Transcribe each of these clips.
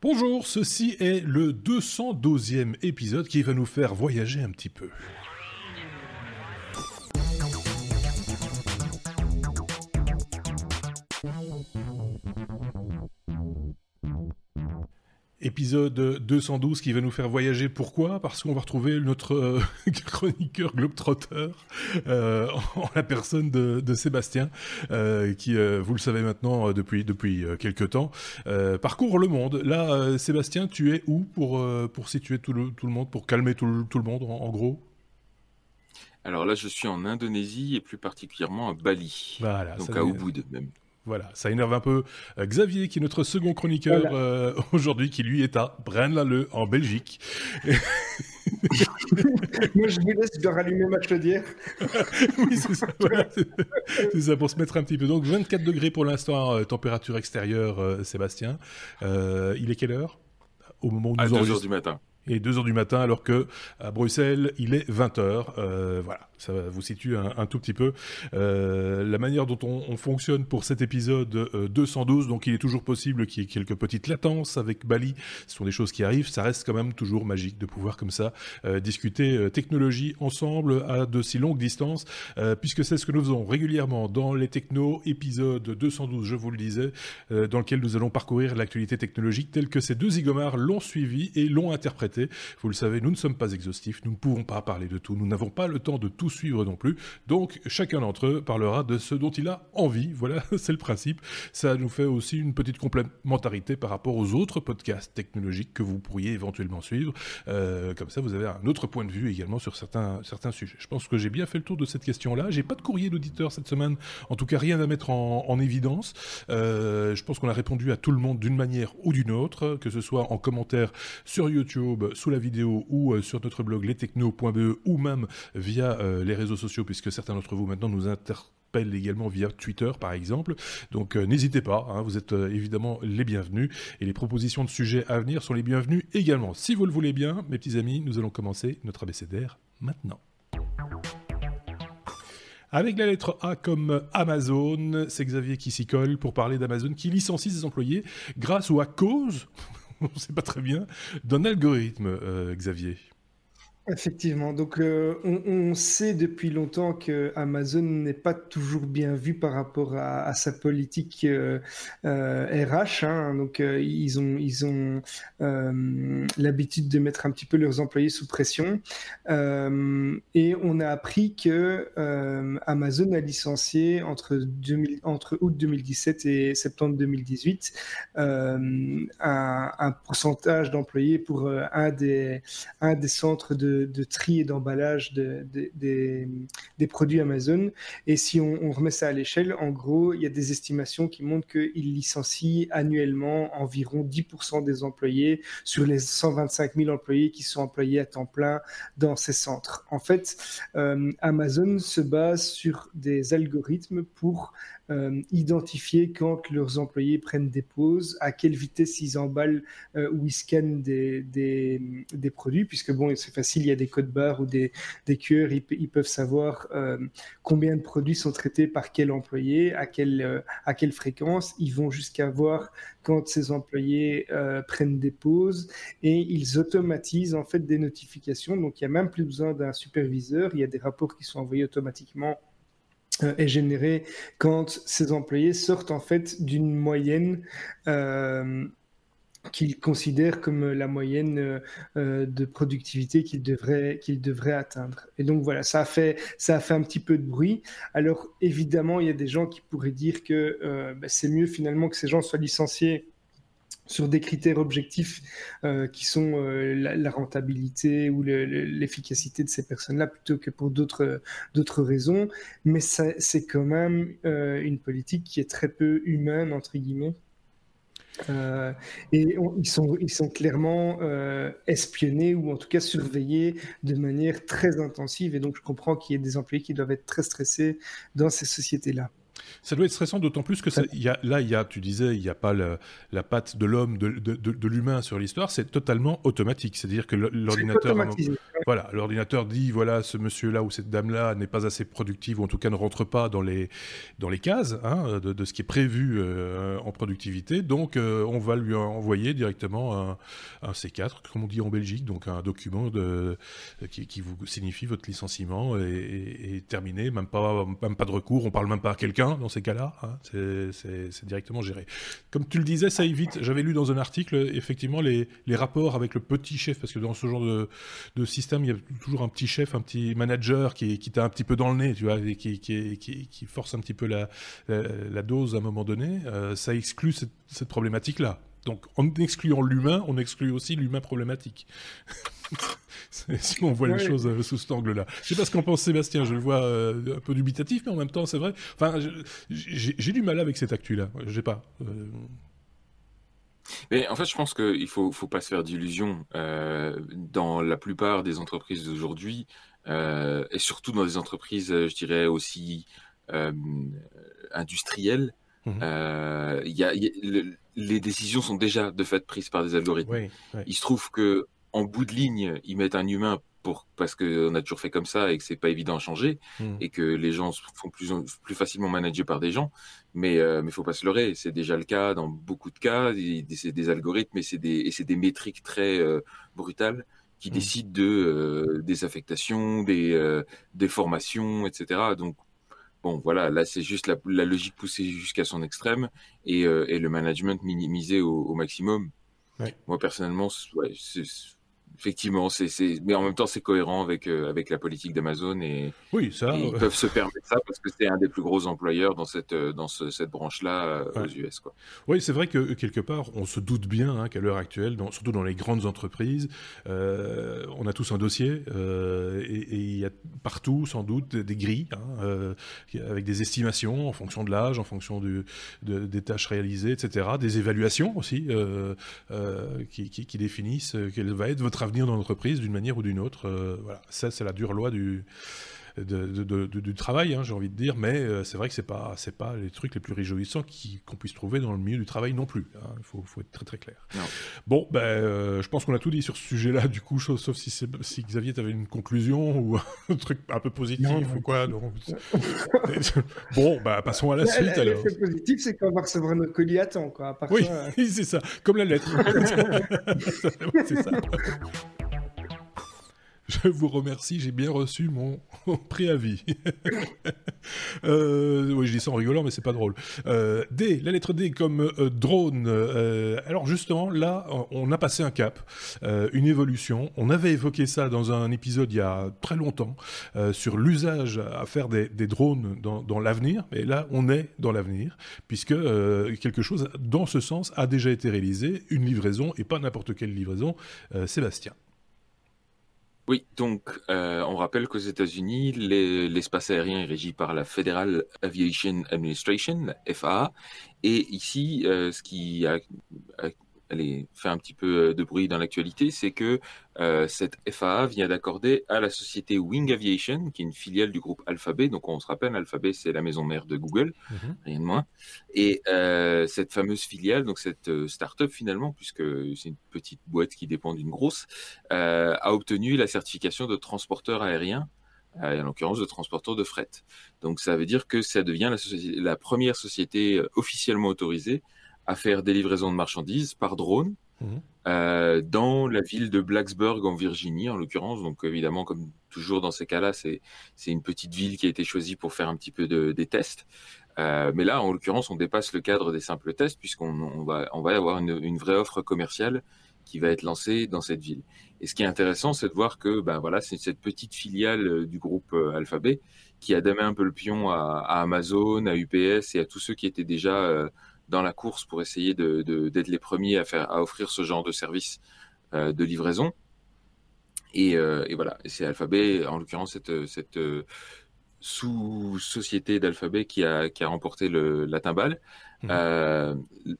Bonjour, ceci est le 212e épisode qui va nous faire voyager un petit peu. Épisode 212 qui va nous faire voyager. Pourquoi? Parce qu'on va retrouver notre euh, chroniqueur globetrotter euh, en la personne de, Sébastien, euh, qui, vous le savez maintenant depuis depuis quelques temps, parcourt le monde. Là, Sébastien, tu es où pour pour situer tout le, tout le monde, pour calmer tout le, tout le monde, en, gros? Alors là, je suis en Indonésie et plus particulièrement à Bali. Voilà, donc à Ubud même. Voilà, ça énerve un peu euh, Xavier, qui est notre second chroniqueur euh, aujourd'hui, qui lui est à Braine-l'Alleud, en Belgique. Moi, je vous laisse, de rallumer ma chaudière. oui, c'est ça, c'est ça, pour se mettre un petit peu. Donc, 24 degrés pour l'instant, euh, température extérieure, Sébastien. il est quelle heure? Au moment où nous À 2 heures du matin et 2 heures du matin, alors que à Bruxelles, il est 20 heures. Euh, voilà, ça vous situe un, tout petit peu euh, la manière dont on, fonctionne pour cet épisode 212. Euh, donc, il est toujours possible qu'il y ait quelques petites latences avec Bali. Ce sont des choses qui arrivent. Ça reste quand même toujours magique de pouvoir comme ça discuter technologie ensemble à de si longues distances, puisque c'est ce que nous faisons régulièrement dans les technos épisode 212, je vous le disais, dans lequel nous allons parcourir l'actualité technologique telle que ces deux zigomars l'ont suivi et l'ont interprété vous le savez, nous ne sommes pas exhaustifs, nous ne pouvons pas parler de tout, nous n'avons pas le temps de tout suivre non plus. Donc chacun d'entre eux parlera de ce dont il a envie. Voilà, c'est le principe. Ça nous fait aussi une petite complémentarité par rapport aux autres podcasts technologiques que vous pourriez éventuellement suivre. Euh, comme ça, vous avez un autre point de vue également sur certains, certains sujets. Je pense que j'ai bien fait le tour de cette question-là. J'ai pas de courrier d'auditeur cette semaine. En tout cas, rien à mettre en, évidence. Euh, je pense qu'on a répondu à tout le monde d'une manière ou d'une autre, que ce soit en commentaire sur YouTube, sous la vidéo ou euh, sur notre blog lestechno.be ou même via euh, les réseaux sociaux puisque certains d'entre vous maintenant nous interpellent également via Twitter par exemple. Donc euh, n'hésitez pas, hein, vous êtes évidemment les bienvenus et les propositions de sujets à venir sont les bienvenues également. Si vous le voulez bien, mes petits amis, nous allons commencer notre abécédaire maintenant. Avec la lettre A comme Amazon, c'est Xavier qui s'y colle pour parler d'Amazon qui licencie ses employés grâce ou à cause on ne sait pas très bien, d'un algorithme, euh, Xavier. Effectivement. Donc, euh, on, sait depuis longtemps que Amazon n'est pas toujours bien vu par rapport à, sa politique euh, euh RH. Hein. Donc, euh, ils ont, ils ont l'habitude de mettre un petit peu leurs employés sous pression. et on a appris que Amazon a licencié entre, 2000, entre août 2017 et septembre 2018 un, un, pourcentage d'employés pour un des, un des centres de de, tri et d'emballage des, produits Amazon. Et si on, remet ça à l'échelle, en gros, il y a des estimations qui montrent qu'ils licencient annuellement environ 10% des employés sur les 125 000 employés qui sont employés à temps plein dans ces centres. En fait, euh, Amazon se base sur des algorithmes pour euh, identifier quand leurs employés prennent des pauses, à quelle vitesse ils emballent euh, ou ils scannent des, des, produits, puisque bon, c'est facile, il y a des codes barres ou des, des QR, ils, peuvent savoir euh, combien de produits sont traités par quel employé, à quelle, à quelle fréquence. Ils vont jusqu'à voir quand ces employés prennent des pauses et ils automatisent en fait des notifications. Donc il n'y a même plus besoin d'un superviseur, il y a des rapports qui sont envoyés automatiquement est généré quand ces employés sortent en fait d'une moyenne euh, qu'ils considèrent comme la moyenne euh, de productivité qu'ils devraient, qu'ils devraient atteindre. Et donc voilà, ça a, fait, ça a fait un petit peu de bruit. Alors évidemment, il y a des gens qui pourraient dire que bah, c'est mieux finalement que ces gens soient licenciés sur des critères objectifs euh, qui sont euh, la, rentabilité ou l'efficacité de ces personnes-là plutôt que pour d'autres d'autres raisons. Mais c'est quand même euh, une politique qui est très peu humaine entre guillemets. et ils, sont, ils sont clairement espionnés ou en tout cas surveillés de manière très intensive. Et donc, je comprends qu'il y ait des employés qui doivent être très stressés dans ces sociétés-là. Ça doit être stressant, d'autant plus que ça, y a, là, y a, tu disais, il n'y a pas la patte de l'homme, de, de, de, l'humain sur l'histoire, c'est totalement automatique. C'est-à-dire que l'ordinateur, voilà, l'ordinateur dit, voilà, ce monsieur-là ou cette dame-là n'est pas assez productive, ou en tout cas ne rentre pas dans les, dans les cases hein, de, ce qui est prévu euh, en productivité. Donc, euh, on va lui envoyer directement un, un, C4, comme on dit en Belgique, donc un document de, qui, qui vous signifie votre licenciement est, terminé, même pas, même pas de recours, on parle même pas à quelqu'un dans ces cas-là, hein. c'est directement géré. Comme tu le disais, ça évite, j'avais lu dans un article, effectivement, les, rapports avec le petit chef, parce que dans ce genre de, système, il y a toujours un petit chef, un petit manager qui, t'a un petit peu dans le nez, tu vois, qui, force un petit peu la, dose à un moment donné, euh, ça exclut cette problématique-là. Donc en excluant l'humain, on exclut aussi l'humain problématique. si on voit les choses euh, sous cet angle-là. Je sais pas ce qu'en pense Sébastien, je le vois euh, un peu dubitatif, mais en même temps, c'est vrai. Enfin, j'ai du mal avec cette actu-là. Je sais pas. Euh. Mais en fait, je pense qu'il faut, faut pas se faire d'illusions. dans la plupart des entreprises d'aujourd'hui, et surtout dans des entreprises, je dirais aussi industrielles, mmh y a, les décisions sont déjà de fait prises par des algorithmes. Il se trouve que en bout de ligne, ils mettent un humain pour, parce qu'on a toujours fait comme ça et que c'est pas évident à changer hmm. et que les gens se font plus, plus facilement manager par des gens. Mais il euh, mais faut pas se leurrer, c'est déjà le cas dans beaucoup de cas. C'est des algorithmes et c'est des, et c'est des métriques très euh, brutales qui hmm. décident de euh, des affectations, des, des formations, etc. Donc bon, voilà, là c'est juste la, la, logique poussée jusqu'à son extrême et, et le management minimisé au, au maximum. Moi personnellement, ouais, c'est effectivement, c'est, mais en même temps, c'est cohérent avec, euh, avec la politique d'Amazon et, oui, ça, ils peuvent se permettre ça parce que c'est un des plus gros employeurs dans cette, euh, dans cette branche-là euh, aux US. Quoi. Oui, c'est vrai que quelque part, on se doute bien hein, qu'à l'heure actuelle, dans, surtout dans les grandes entreprises, on a tous un dossier et il y a partout, sans doute, des grilles hein, avec des estimations en fonction de l'âge, en fonction du, des tâches réalisées, etc., des évaluations aussi qui, qui, qui, définissent quel va être votre venir dans l'entreprise d'une manière ou d'une autre. Euh, voilà, ça c'est la dure loi du, du travail, hein, j'ai envie de dire, mais euh, c'est vrai que c'est pas c'est pas les trucs les plus réjouissants qu'on puisse trouver dans le milieu du travail non plus. Hein. Il faut, faut, être très très clair. Bon, ben, euh, je pense qu'on a tout dit sur ce sujet-là, du coup, sauf si, si Xavier, tu avais une conclusion ou un truc un peu positif ou quoi. bon, bah, passons à la suite alors. L'effet positif, c'est qu'on va recevoir notre colis à temps, quoi. oui, c'est ça, comme la lettre. c'est ça. Je vous remercie, j'ai bien reçu mon, préavis. euh, oui, je dis ça en rigolant, mais c'est pas drôle. Euh, D, la lettre D comme euh, drone. Alors justement, là, on a passé un cap, une évolution. On avait évoqué ça dans un épisode il y a très longtemps sur l'usage à faire des, drones dans, dans l'avenir. Mais là, on est dans l'avenir, puisque quelque chose dans ce sens a déjà été réalisé, une livraison, et pas n'importe quelle livraison. Sébastien. Oui, donc euh, on rappelle qu'aux États-Unis, l'espace aérien est régi par la Federal Aviation Administration, FAA, et ici, euh, ce qui a, elle fait un petit peu euh, de bruit dans l'actualité, c'est que euh, cette FAA vient d'accorder à la société Wing Aviation, qui est une filiale du groupe Alphabet, donc on se rappelle, Alphabet c'est la maison mère de Google, mhm. rien de moins, et euh, cette fameuse filiale, donc cette start-up finalement, puisque c'est une petite boîte qui dépend d'une grosse, euh, a obtenu la certification de transporteur aérien en l'occurrence de transporteur de fret. Donc ça veut dire que ça devient la, la première société officiellement autorisée à faire des livraisons de marchandises par drone mhm. euh, dans la ville de Blacksburg en Virginie en l'occurrence. Donc évidemment, comme toujours dans ces cas-là, c'est une petite ville qui a été choisie pour faire un petit peu de, des tests. Euh, mais là, en l'occurrence, on dépasse le cadre des simples tests puisqu'on on va on va avoir une, une, vraie offre commerciale qui va être lancée dans cette ville. Et ce qui est intéressant, c'est de voir que ben voilà, c'est cette petite filiale euh, du groupe Alphabet qui a damé un peu le pion à, à, Amazon, à UPS et à tous ceux qui étaient déjà euh, dans la course pour essayer d'être de, les premiers à, faire, à offrir ce genre de service euh, de livraison. Et, euh, et voilà, c'est Alphabet, en l'occurrence cette, cette euh, sous-société d'Alphabet qui a, qui a remporté le, la timbale. Mmh. Euh,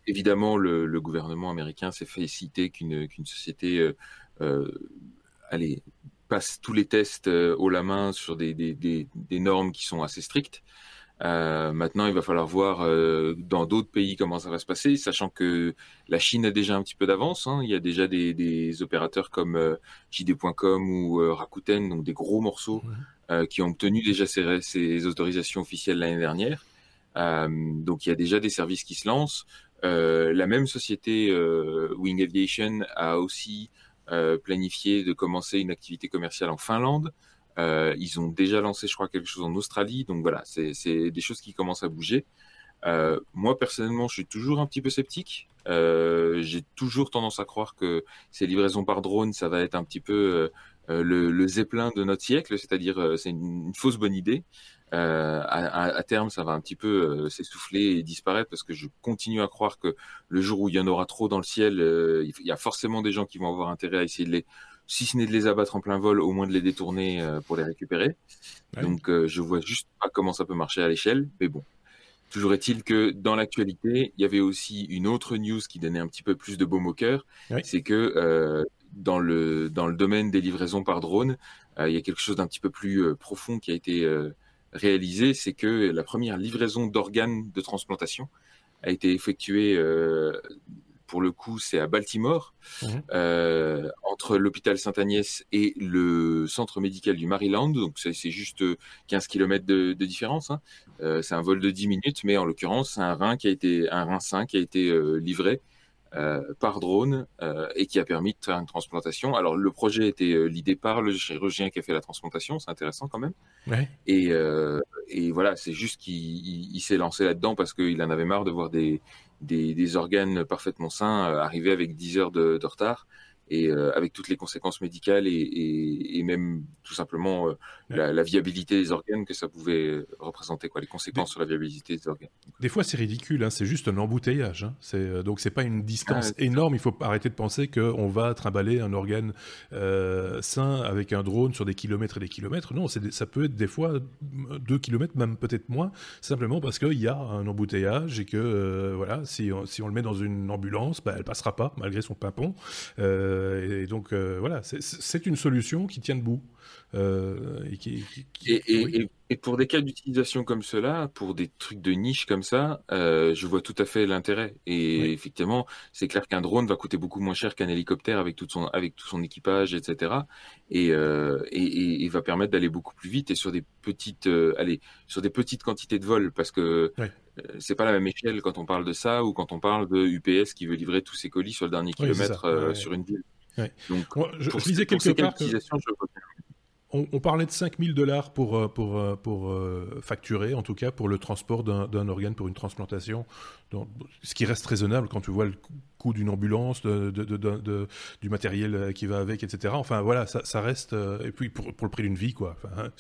évidemment, le, le, gouvernement américain s'est citer qu'une qu'une société allez, passe tous les tests haut la main sur des, des, des, des normes qui sont assez strictes. Euh, maintenant, il va falloir voir euh, dans d'autres pays comment ça va se passer, sachant que la Chine a déjà un petit peu d'avance. Hein. Il y a déjà des, des opérateurs comme euh, JD.com ou euh, Rakuten, donc des gros morceaux, euh, qui ont obtenu déjà ces, ces autorisations officielles l'année dernière. donc il y a déjà des services qui se lancent. la même société Wing Aviation a aussi planifié de commencer une activité commerciale en Finlande. Euh, ils ont déjà lancé, je crois, quelque chose en Australie. Donc voilà, c'est des choses qui commencent à bouger. Euh, moi, personnellement, je suis toujours un petit peu sceptique. Euh, J'ai toujours tendance à croire que ces livraisons par drone, ça va être un petit peu euh, le, le, zeppelin de notre siècle, c'est-à-dire euh, c'est une, fausse bonne idée. Euh, à, à, terme, ça va un petit peu s'essouffler et disparaître parce que je continue à croire que le jour où il y en aura trop dans le ciel, il y a forcément des gens qui vont avoir intérêt à essayer de les si ce n'est de les abattre en plein vol, au moins de les détourner euh, pour les récupérer. Ouais. Donc euh, je vois juste pas comment ça peut marcher à l'échelle, mais bon. Toujours est-il que dans l'actualité, il y avait aussi une autre news qui donnait un petit peu plus de baume au cœur, c'est que euh, dans le dans le domaine des livraisons par drone, il y a quelque chose d'un petit peu plus profond qui a été réalisé, c'est que la première livraison d'organes de transplantation a été effectuée pour le coup, c'est à Baltimore, mmh. euh, entre l'hôpital Sainte-Agnès et le centre médical du Maryland. Donc, c'est juste 15 km de, de différence. Hein. Euh, c'est un vol de 10 minutes, mais en l'occurrence, c'est un rein qui a été, un rein sain qui a été euh, livré euh, par drone euh, et qui a permis de faire une transplantation. Alors le projet a été euh, l'idée par le chirurgien qui a fait la transplantation, c'est intéressant quand même. Ouais. Et, et, voilà, c'est juste qu'il s'est lancé là-dedans parce qu'il en avait marre de voir des, des, des organes parfaitement sains arriver avec 10 heures de retard et euh, avec toutes les conséquences médicales et, et, et même tout simplement euh, la, la, viabilité des organes que ça pouvait représenter, quoi, les conséquences des, sur la viabilité des organes. Des fois, c'est ridicule, hein, c'est juste un embouteillage. Hein, c'est euh, donc c'est pas une distance ah, énorme. Il faut arrêter de penser qu'on va trimballer un organe euh, sain avec un drone sur des kilomètres et des kilomètres. Non, ça peut être des fois deux kilomètres, même peut-être moins, simplement parce qu'il y a un embouteillage et que euh, voilà, si on, si on le met dans une ambulance, bah, elle passera pas malgré son pimpon. Euh, et donc euh, voilà, c'est une solution qui tient debout. Euh, et, qui, qui, et, et, oui. et, pour des cas d'utilisation comme cela, pour des trucs de niche comme ça, euh, je vois tout à fait l'intérêt. Et oui. effectivement, c'est clair qu'un drone va coûter beaucoup moins cher qu'un hélicoptère avec, toute son, avec tout son équipage, etc. Et, euh, et, va permettre d'aller beaucoup plus vite et sur des petites, euh, allez, sur des petites quantités de vol, parce que oui. Euh, c'est pas la même échelle quand on parle de ça ou quand on parle de UPS qui veut livrer tous ses colis sur le dernier kilomètre euh, sur une ville. Donc, Moi, je, pour, je lisais quelque part que... on, on, parlait de 5000 dollars pour, euh, pour, pour, pour euh, facturer, en tout cas pour le transport d'un organe pour une transplantation, donc, ce qui reste raisonnable quand tu vois le coût d'une ambulance, de, de, de, du matériel qui va avec, etc. Enfin voilà, ça, ça reste, euh, et puis pour, pour le prix d'une vie, quoi. Enfin, hein,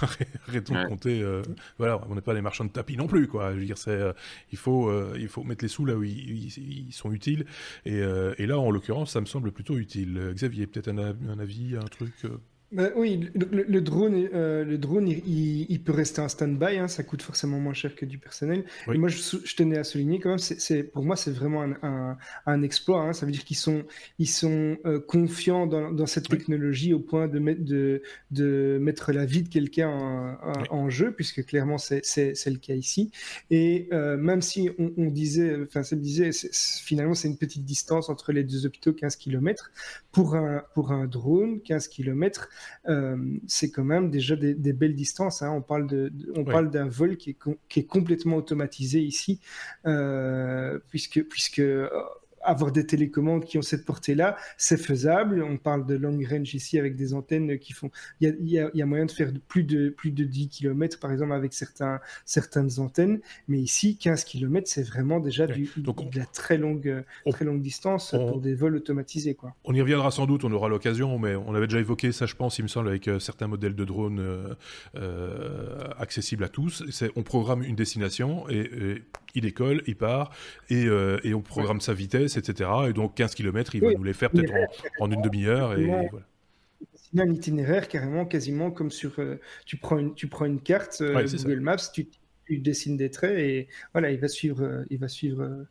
arrêtons ouais. de compter, euh, voilà, on n'est pas des marchands de tapis non plus, quoi. Je veux dire, euh, il, faut, il faut mettre les sous là où ils, ils, ils sont utiles, et, et, là, en l'occurrence, ça me semble plutôt utile. Xavier, peut-être un, un, avis, un truc bah, oui, le, le, drone, euh, le drone il, il, peut rester en stand-by, hein, ça coûte forcément moins cher que du personnel. Oui. Et moi, je, je, tenais à souligner quand même, c'est, pour moi, c'est vraiment un, un, un exploit. Hein, ça veut dire qu'ils sont, ils sont euh, confiants dans, dans, cette technologie au point de, mettre, de, de mettre la vie de quelqu'un en, oui. en, jeu, puisque clairement, c'est, le cas ici. Et euh, même si on, on disait, enfin, ça me disait, finalement, c'est une petite distance entre les deux hôpitaux, 15 km. Pour un, pour un drone, 15 km, euh, c'est quand même déjà des, des belles distances. Hein. On parle de, de on ouais. parle d'un vol qui est, qui est complètement automatisé ici, euh, puisque puisque avoir des télécommandes qui ont cette portée-là, c'est faisable. On parle de long range ici avec des antennes qui font. Il y a, y a, y a moyen de faire plus de, plus de 10 km par exemple avec certains, certaines antennes. Mais ici, 15 km, c'est vraiment déjà du, Donc on, de la très longue, on, très longue distance on, pour des vols automatisés. Quoi. On y reviendra sans doute, on aura l'occasion, mais on avait déjà évoqué ça, je pense, il me semble, avec euh, certains modèles de drones euh, euh, accessibles à tous. On programme une destination et, et, il décolle, il part et, et on programme ouais. sa vitesse etc. Et donc 15 km, il va oui. nous les faire peut-être en, en, une demi-heure. Et, voilà. C'est un itinéraire carrément, quasiment comme sur. Euh, tu, prends une, tu prends une carte euh, ouais, Google ça. Maps, tu, tu, dessines des traits et voilà, il va suivre. il va suivre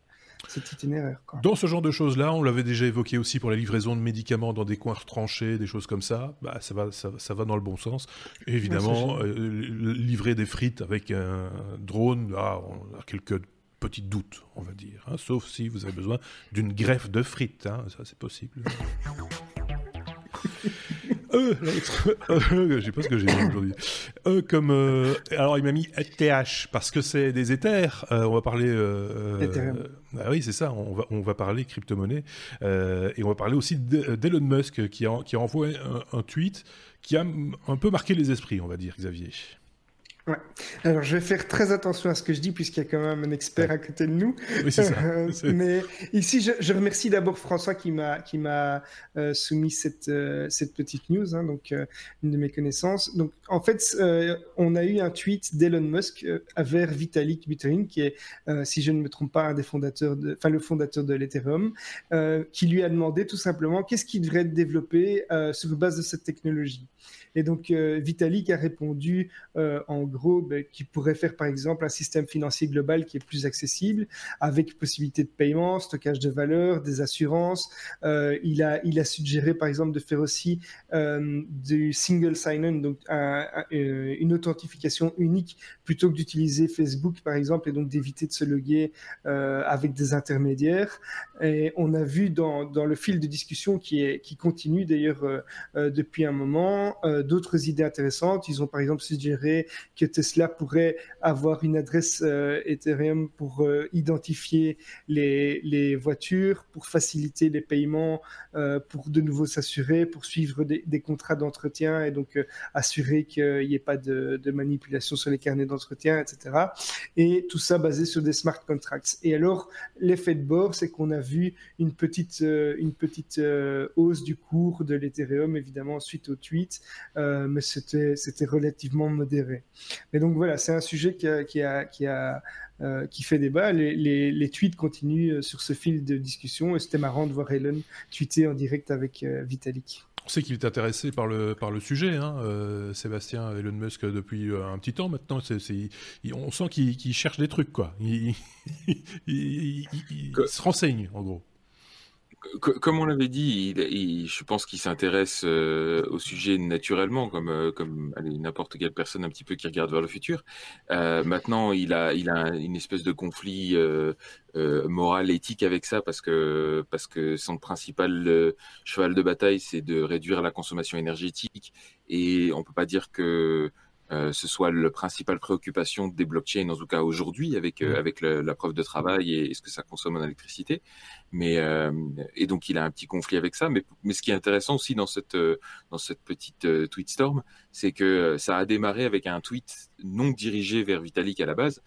cet itinéraire. Dans ce genre de choses-là, on l'avait déjà évoqué aussi pour la livraison de médicaments dans des coins retranchés, des choses comme ça. Bah, ça va, ça, va dans le bon sens. évidemment, euh, livrer des frites avec un drone, ah, on a quelques petits doutes, on va dire. Hein, sauf si vous avez besoin d'une greffe de frites, hein, ça c'est possible. E, e, je sais pas ce que j'ai dit aujourd'hui. E comme, euh, alors il m'a mis ETH parce que c'est des éthers. Euh, on va parler. Euh, ah oui, c'est ça. On va, on va parler crypto-monnaie et on va parler aussi d'Elon Musk qui a, qui a envoyé un, un tweet qui a un peu marqué les esprits, on va dire, Xavier. Ouais. Alors, je vais faire très attention à ce que je dis, puisqu'il y a quand même un expert à côté de nous. Oui, c'est ça. mais ici, je, je remercie d'abord François qui m'a qui m'a euh, soumis cette euh, cette petite news, hein, donc euh, une de mes connaissances. Donc, en fait, on a eu un tweet d'Elon Musk vers Vitalik Buterin, qui est, si je ne me trompe pas, un des fondateurs, de, enfin le fondateur de l'Ethereum, qui lui a demandé tout simplement qu'est-ce qui devrait être développé sur base de cette technologie? Et donc, euh, Vitalik a répondu euh, en gros ben, qu'il pourrait faire par exemple un système financier global qui est plus accessible, avec possibilité de paiement, stockage de valeur, des assurances. Euh, il, a, il a suggéré par exemple de faire aussi du single sign-on, donc une authentification unique plutôt que d'utiliser Facebook par exemple, et donc d'éviter de se loguer avec des intermédiaires. Et on a vu dans, dans le fil de discussion qui, est, qui continue d'ailleurs depuis un moment, d'autres idées intéressantes. Ils ont par exemple suggéré que Tesla pourrait avoir une adresse euh, Ethereum pour euh, identifier les, voitures, pour faciliter les paiements, euh, pour de nouveau s'assurer, pour suivre des, contrats d'entretien et donc assurer qu'il n'y ait pas de, manipulation sur les carnets d'entretien, etc. Et tout ça basé sur des smart contracts. Et alors, l'effet de bord, c'est qu'on a vu une petite, une petite hausse du cours de l'Ethereum, évidemment, suite au tweet. Mais c'était relativement modéré. Mais donc voilà, c'est un sujet qui a, qui a, qui a euh, qui fait débat. Les, les, les, tweets continuent euh, sur ce fil de discussion et c'était marrant de voir Elon tweeter en direct avec Vitalik. On sait qu'il est intéressé par le, par le sujet, hein, Sébastien Elon Musk, depuis un petit temps maintenant. On sent qu'il, cherche des trucs, quoi. il se renseigne, en gros comme on l'avait dit, je pense qu'il s'intéresse euh, au sujet naturellement, comme, euh, n'importe quelle personne un petit peu qui regarde vers le futur. Euh, maintenant, il a, une espèce de conflit moral, éthique avec ça, parce que, parce que son principal cheval de bataille, c'est de réduire la consommation énergétique, et on peut pas dire que ce soit la principale préoccupation des blockchains, en tout cas aujourd'hui, avec, euh, avec la preuve de travail et, ce que ça consomme en électricité. Mais, euh, et donc, il a un petit conflit avec ça. Mais, mais ce qui est intéressant aussi dans cette, dans cette petite tweet storm, c'est que ça a démarré avec un tweet non dirigé vers Vitalik à la base,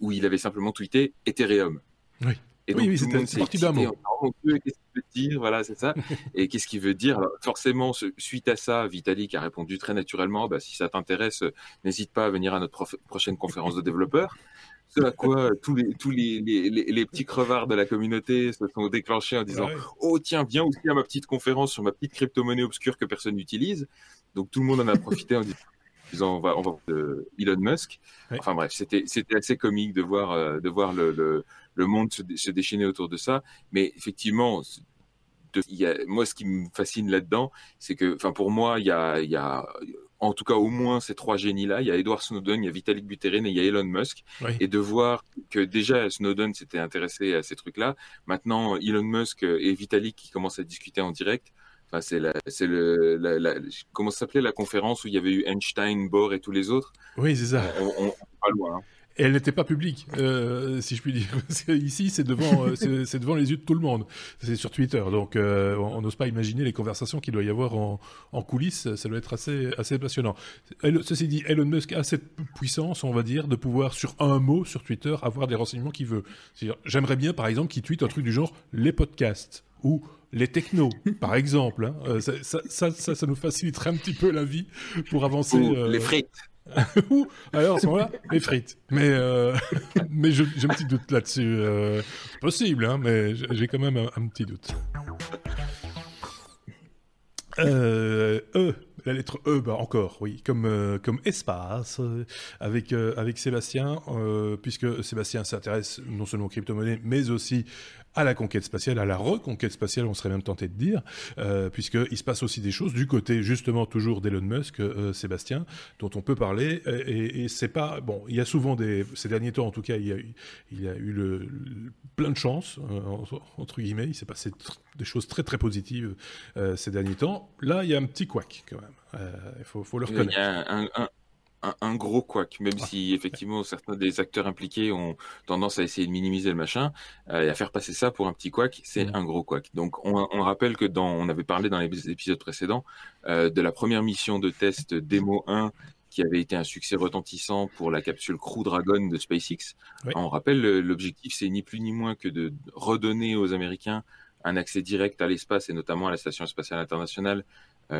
où il avait simplement tweeté Ethereum. Oui. Et donc, oui, oui, c'est parti d'un mot. Qu'est-ce qu'il veut dire? Voilà, c'est ça. et qu'est-ce qu'il veut dire? Forcément, suite à ça, Vitalik a répondu très naturellement bah, si ça t'intéresse, n'hésite pas à venir à notre prochaine conférence de développeurs. Ce à quoi tous les tous les, les, les, petits crevards de la communauté se sont déclenchés en disant ah oh tiens viens aussi à ma petite conférence sur ma petite crypto-monnaie obscure que personne n'utilise. Donc tout le monde en a profité en disant on va on va de Elon Musk. Enfin bref, c'était c'était assez comique de voir euh, de voir le, le le monde se, déchaîner autour de ça. Mais effectivement, il y a, moi, ce qui me fascine là-dedans, c'est que, enfin, pour moi, il y a, il y a, en tout cas, au moins ces trois génies-là. Il y a Edward Snowden, il y a Vitalik Buterin et il y a Elon Musk. Et de voir que déjà Snowden s'était intéressé à ces trucs-là. Maintenant, Elon Musk et Vitalik qui commencent à discuter en direct. Enfin, c'est la, c'est le, la, la, comment s'appelait la conférence où il y avait eu Einstein, Bohr et tous les autres? Oui, c'est ça. On, on, pas loin. Hein. Et elle n'était pas publique, euh, si je puis dire. ici, c'est devant, euh, c'est devant les yeux de tout le monde. C'est sur Twitter, donc euh, on n'ose pas imaginer les conversations qu'il doit y avoir en, en, coulisses. Ça doit être assez, assez passionnant. ceci dit, Elon Musk a cette puissance, on va dire, de pouvoir sur un mot sur Twitter avoir des renseignements qu'il veut. J'aimerais bien, par exemple, qu'il tweete un truc du genre les podcasts ou les technos, par exemple. Hein. Ça, ça, ça, ça, nous faciliterait un petit peu la vie pour avancer. les frites. alors à ce moment-là, les frites. Mais, euh, mais j'ai un petit doute là-dessus. Euh, possible, hein, mais j'ai quand même un, petit doute. Euh, la lettre E, bah encore, oui, comme, comme espace, avec, avec Sébastien, puisque Sébastien s'intéresse non seulement aux crypto-monnaies, mais aussi à la conquête spatiale, à la reconquête spatiale, on serait même tenté de dire, euh, puisqu'il se passe aussi des choses du côté justement toujours d'Elon Musk, euh, Sébastien, dont on peut parler. Et, et c'est pas bon. Il y a souvent des ces derniers temps, en tout cas, il y a, il y a eu le, plein de chance euh, entre guillemets. Il s'est passé des choses très très positives euh, ces derniers temps. Là, il y a un petit couac quand même. Il faut, faut, le reconnaître. Il y a un, un un, gros couac, même si effectivement certains des acteurs impliqués ont tendance à essayer de minimiser le machin euh, et à faire passer ça pour un petit couac, c'est un gros couac. Donc on, on, rappelle que dans, on avait parlé dans les épisodes précédents euh, de la première mission de test Demo 1 qui avait été un succès retentissant pour la capsule Crew Dragon de SpaceX. On rappelle l'objectif, c'est ni plus ni moins que de redonner aux Américains un accès direct à l'espace et notamment à la station spatiale internationale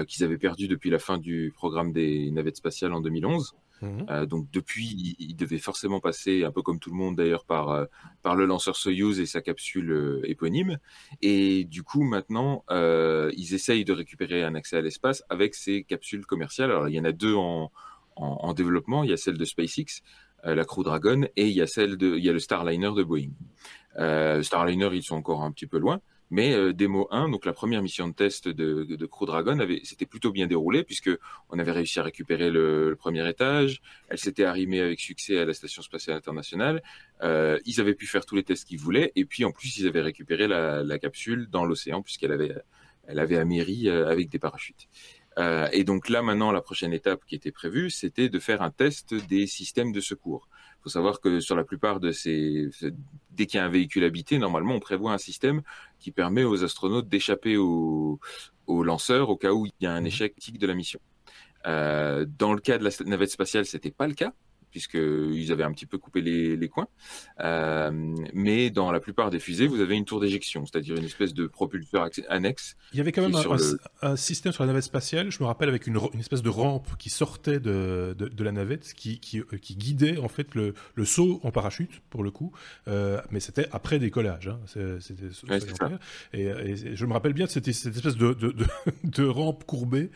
qu'ils avaient perdu depuis la fin du programme des navettes spatiales en 2011. Mhm. Euh, donc depuis, ils devaient forcément passer, un peu comme tout le monde d'ailleurs, par, euh, par le lanceur Soyuz et sa capsule éponyme. Et du coup, maintenant, ils essayent de récupérer un accès à l'espace avec ces capsules commerciales. Alors, il y en a deux en, en, développement. Il y a celle de SpaceX, la Crew Dragon, et il y a celle de, il y a le Starliner de Boeing. Starliner, ils sont encore un petit peu loin. Mais euh, Demo 1, donc la première mission de test de, de Crew Dragon, s'était plutôt bien déroulée puisque on avait réussi à récupérer le, premier étage. Elle s'était arrimée avec succès à la station spatiale internationale. Euh, ils avaient pu faire tous les tests qu'ils voulaient et puis en plus ils avaient récupéré la, la capsule dans l'océan puisqu'elle avait, elle avait améri euh, avec des parachutes. Euh, et donc là maintenant la prochaine étape qui était prévue, c'était de faire un test des systèmes de secours faut savoir que sur la plupart de ces, dès qu'il y a un véhicule habité, normalement, on prévoit un système qui permet aux astronautes d'échapper au, au lanceur au cas où il y a un mmh. échec de la mission. Euh, dans le cas de la navette spatiale, c'était pas le cas puisqu'ils avaient un petit peu coupé les, coins. Euh, mais dans la plupart des fusées, vous avez une tour d'éjection, c'est-à-dire une espèce de propulseur annexe. Il y avait quand même un, système sur la navette spatiale, je me rappelle, avec une, espèce de rampe qui sortait de, de, la navette, qui, qui, euh, qui, guidait en fait le, le, saut en parachute, pour le coup. Euh, mais c'était après décollage. Hein. C'était, et, je me rappelle bien de cette, cette espèce de, de, rampe courbée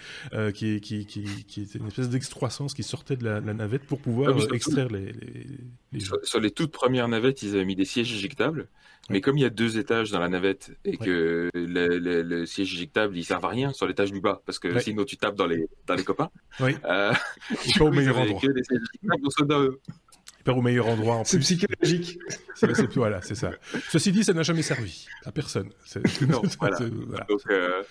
qui, qui, qui, était une espèce d'excroissance qui sortait de la, navette pour pouvoir... Ah extraire les, les, sur, les toutes premières navettes, ils avaient mis des sièges éjectables. Mais comme il y a deux étages dans la navette et que le, siège éjectable, il sert à rien sur l'étage du bas parce que sinon tu tapes dans les, dans les copains. Oui. Euh, pas au meilleur endroit. Pas au meilleur endroit. C'est psychologique. C'est, voilà, c'est ça. Ceci dit, ça n'a jamais servi à personne. Non, voilà. Donc, euh,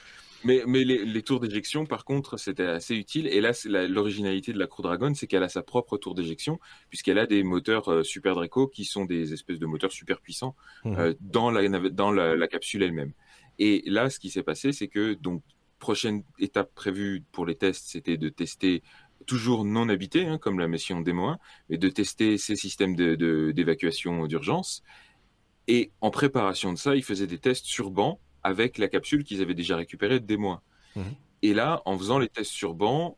mais, mais les, les tours d'éjection, par contre, c'était assez utile. Et là, l'originalité de la Crew Dragon, c'est qu'elle a sa propre tour d'éjection, puisqu'elle a des moteurs euh, Super Draco qui sont des espèces de moteurs super puissants mmh. euh, dans, la, dans la, la capsule elle-même. Et là, ce qui s'est passé, c'est que donc prochaine étape prévue pour les tests, c'était de tester toujours non habité, hein, comme la mission Demo 1, mais de tester ces systèmes d'évacuation de, d'urgence. Et en préparation de ça, ils faisaient des tests sur banc avec la capsule qu'ils avaient déjà récupérée des mois. Mhm. Et là, en faisant les tests sur banc,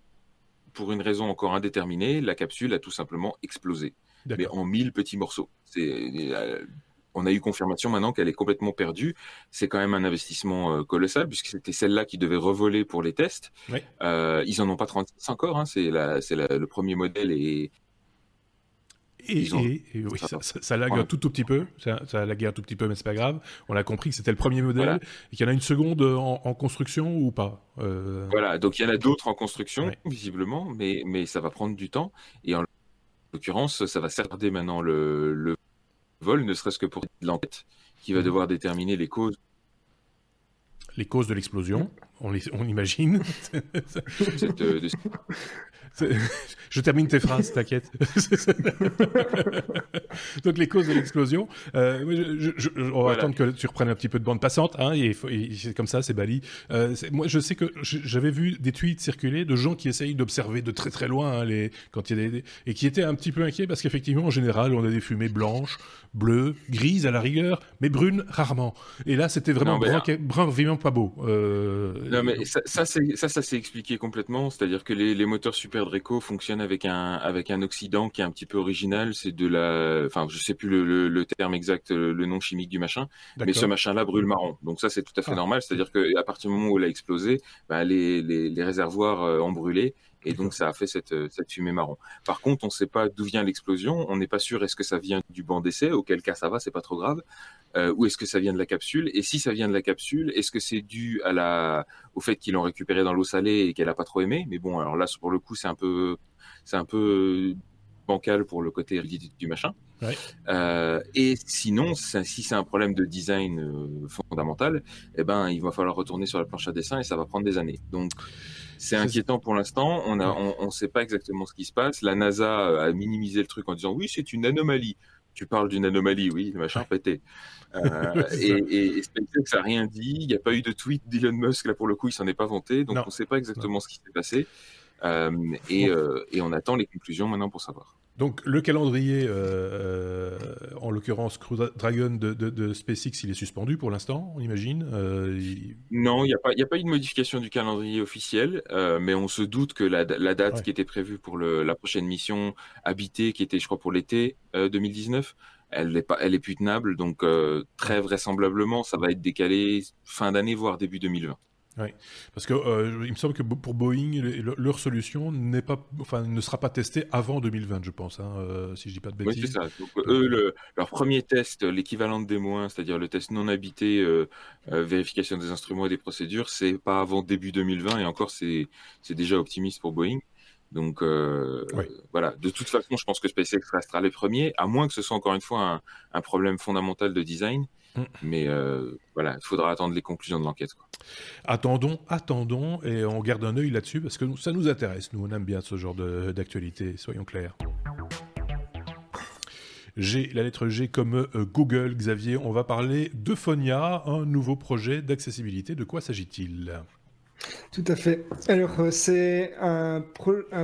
pour une raison encore indéterminée, la capsule a tout simplement explosé, mais en mille petits morceaux. Euh, on a eu confirmation maintenant qu'elle est complètement perdue. C'est quand même un investissement euh, colossal puisque c'était celle-là qui devait revoler pour les tests. Euh, ils en ont pas 36 encore. Hein. c'est le premier modèle et et, oui, ça, ça, lague un tout, tout petit peu, ça, un tout petit peu, mais c'est pas grave. On a compris que c'était le premier modèle et qu'il y en a une seconde en, construction ou pas. Euh... Voilà, donc il y en a d'autres en construction, visiblement, mais, mais ça va prendre du temps. Et en l'occurrence, ça va servir maintenant le, le vol, ne serait-ce que pour l'enquête, qui va mhm. devoir déterminer les causes. Les causes de l'explosion, on, on imagine. Euh, je termine tes phrases, t'inquiète. Donc les causes de l'explosion. Euh, on va attendre que tu reprennes un petit peu de bande passante. Hein, et, c'est comme ça, c'est Bali. Euh, moi, je sais que j'avais vu des tweets circuler de gens qui essayent d'observer de très très loin hein, les quand il y a des et qui étaient un petit peu inquiets parce qu'effectivement, en général, on a des fumées blanches, bleues, grises à la rigueur, mais brunes rarement. Et là, c'était vraiment brun, brun, vraiment pas beau. Euh, non, mais ça, ça, ça, ça s'est expliqué complètement. C'est-à-dire que les, les moteurs super Red Reco fonctionne avec un avec un oxydant qui est un petit peu original. C'est de la, enfin, je sais plus le, le, terme exact, le nom chimique du machin, mais ce machin-là brûle marron. Donc ça, c'est tout à fait ah. normal. C'est-à-dire qu'à partir du moment où il a explosé, bah, les, les, les réservoirs euh, ont brûlé et donc ça a fait cette, cette fumée marron. Par contre, on ne sait pas d'où vient l'explosion, on n'est pas sûr est-ce que ça vient du banc d'essai, auquel cas ça va, c'est pas trop grave, euh, ou est-ce que ça vient de la capsule? Et si ça vient de la capsule, est-ce que c'est dû à la, au fait qu'ils l'ont récupéré dans l'eau salée et qu'elle a pas trop aimé? Mais bon, alors là, pour le coup, c'est un peu, c'est un peu bancal pour le côté du machin. Euh, et sinon, si c'est un problème de design euh, fondamental, eh ben, il va falloir retourner sur la planche à dessin et ça va prendre des années. Donc, c'est inquiétant pour l'instant. On ne on, sait pas exactement ce qui se passe. La NASA a minimisé le truc en disant oui, c'est une anomalie. Tu parles d'une anomalie, oui, machin pété. Euh, et, et, SpaceX n'a rien dit. Il n'y a pas eu de tweet d'Elon Musk, là pour le coup, il s'en est pas vanté. Donc on ne sait pas exactement ce qui s'est passé. Euh, et, euh, et, on attend les conclusions maintenant pour savoir. Donc le calendrier, euh, en l'occurrence Crew Dragon de, de, SpaceX, il est suspendu pour l'instant, on imagine Non, il n'y a, pas, a pas eu de modification du calendrier officiel, mais on se doute que la, la date qui était prévue pour le, la prochaine mission habitée, qui était je crois pour l'été 2019, elle est pas, elle est plus tenable, donc très vraisemblablement, ça va être décalé fin d'année voire début 2020. Oui, parce que euh, il me semble que pour Boeing, leur solution n'est pas, enfin, ne sera pas testée avant 2020, je pense, hein, euh, si je dis pas de bêtises. Oui, c'est ça. Donc, eux, leur premier test, l'équivalent de D-, c'est-à-dire le test non habité, euh, vérification des instruments et des procédures, c'est pas avant début 2020, et encore, c'est déjà optimiste pour Boeing. Donc voilà, de toute façon, je pense que SpaceX restera les premiers, à moins que ce soit encore une fois un, un problème fondamental de design. Mm. Mais euh, voilà, il faudra attendre les conclusions de l'enquête. Attendons, attendons, et on garde un œil là-dessus parce que ça nous intéresse. Nous, on aime bien ce genre d'actualité, soyons clairs. G, la lettre G comme euh, Google, Xavier, on va parler de un nouveau projet d'accessibilité. De quoi s'agit-il? Tout à fait. Alors, euh, c'est un,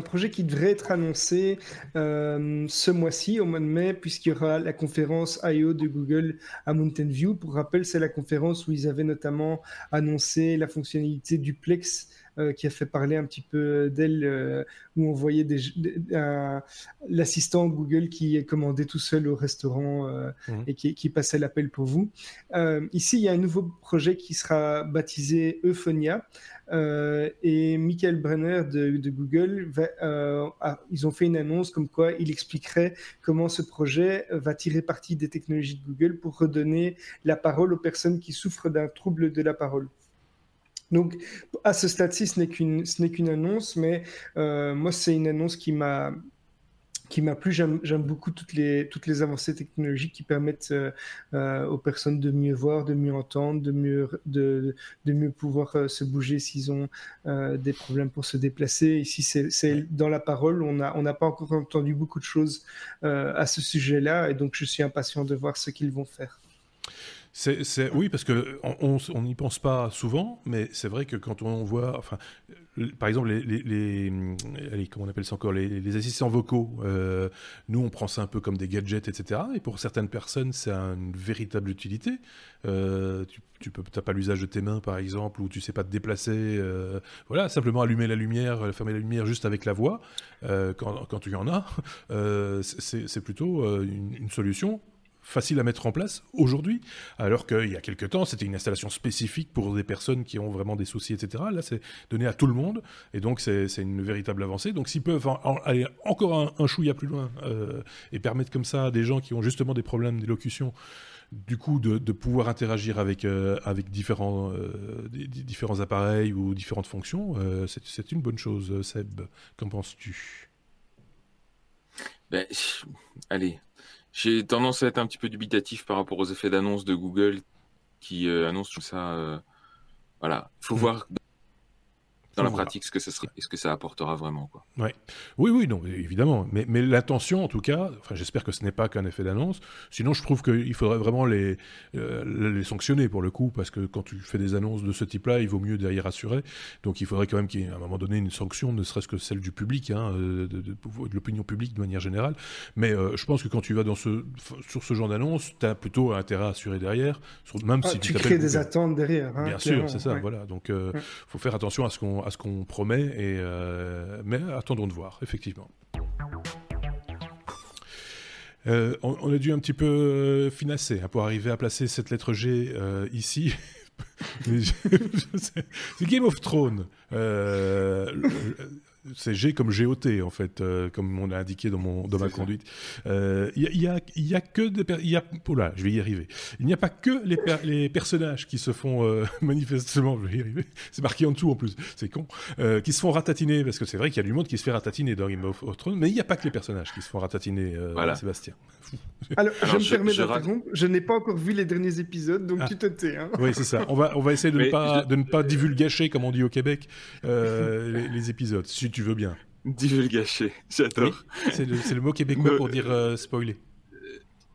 projet qui devrait être annoncé euh, ce mois-ci, au mois de mai, puisqu'il y aura la conférence I.O. de Google à Mountain View. Pour rappel, c'est la conférence où ils avaient notamment annoncé la fonctionnalité duplex euh, qui a fait parler un petit peu d'elle, euh, où on voyait des, l'assistant Google qui est commandé tout seul au restaurant euh, mhm. et qui, qui passait l'appel pour vous. ici, il y a un nouveau projet qui sera baptisé Euphonia. et Michael Brenner de, de Google, ils ont fait une annonce comme quoi il expliquerait comment ce projet va tirer parti des technologies de Google pour redonner la parole aux personnes qui souffrent d'un trouble de la parole. Donc, à ce stade-ci, ce n'est qu'une, annonce, mais euh, moi, c'est une annonce qui m'a qui m'a plu. J'aime, beaucoup toutes les, toutes les avancées technologiques qui permettent euh, euh, aux personnes de mieux voir, de mieux entendre, de mieux, de, de mieux pouvoir se bouger s'ils ont des problèmes pour se déplacer. Ici, c'est, dans la parole. On n'a on n'a pas encore entendu beaucoup de choses à ce sujet-là, et donc je suis impatient de voir ce qu'ils vont faire. Oui, parce que on n'y pense pas souvent, mais c'est vrai que quand on voit, par exemple, les, les, comment on appelle ça encore, les, assistants vocaux, euh, nous on prend ça un peu comme des gadgets, etc. Et pour certaines personnes, c'est une véritable utilité. Euh, tu, tu peux, pas l'usage de tes mains, par exemple, ou tu sais pas te déplacer. Euh, voilà, simplement allumer la lumière, fermer la lumière juste avec la voix, quand, quand tu en as, c'est plutôt une solution facile à mettre en place aujourd'hui, alors qu'il y a quelques temps, c'était une installation spécifique pour des personnes qui ont vraiment des soucis, etc. Là, c'est donné à tout le monde, et donc c'est une véritable avancée. Donc s'ils peuvent aller encore un, un chouïa plus loin euh, et permettre comme ça à des gens qui ont justement des problèmes d'élocution, du coup, de, pouvoir interagir avec, euh, avec différents, euh, différents appareils ou différentes fonctions, c'est une bonne chose, Seb. Qu'en penses-tu? Ben, Allez, j'ai tendance à être un petit peu dubitatif par rapport aux effets d'annonce de Google qui euh, annoncent tout ça. Euh, voilà, il faut mm. voir dans la pratique ce que ce sera, ce que ça apportera vraiment. Quoi. Ouais. Oui, oui, non, évidemment. Mais, mais l'intention, en tout cas, enfin, j'espère que ce n'est pas qu'un effet d'annonce. Sinon, je trouve qu'il faudrait vraiment les, euh, les sanctionner pour le coup, parce que quand tu fais des annonces de ce type-là, il vaut mieux derrière assurer. Donc, il faudrait quand même qu'il y ait à un moment donné une sanction, ne serait-ce que celle du public, hein, euh, de, de, l'opinion publique de manière générale. Mais euh, je pense que quand tu vas dans ce, sur ce genre d'annonce, tu as plutôt intérêt à assurer derrière, même ah, si tu, crées des attentes derrière. Hein, Bien sûr, c'est ça. Voilà. Donc, il faut faire attention à ce qu'on à ce qu'on promet, et, mais attendons de voir, effectivement. on, a dû un petit peu finasser hein, pour arriver à placer cette lettre G ici. c'est Game of Thrones. C'est G comme GOT en fait, comme on l'a indiqué dans, mon, dans ma conduite. Il y, a, y, a, que des... Y a, là, je vais y arriver. Il n'y a pas que les, les personnages qui se font manifestement, je vais y arriver, c'est marqué en dessous en plus, c'est con, qui se font ratatiner, parce que c'est vrai qu'il y a du monde qui se fait ratatiner dans Game of Thrones, mais il n'y a pas que les personnages qui se font ratatiner, voilà. Sébastien. Alors, je me permets d'interrompre, je, n'ai pas encore vu les derniers épisodes, donc tu te tais. Hein. Oui, c'est ça. On va, on va essayer de, ne pas, de ne pas divulgacher, comme on dit au Québec, les, les épisodes, si tu veux bien. Divulgacher, j'adore. c'est le, le, mot québécois pour dire spoiler.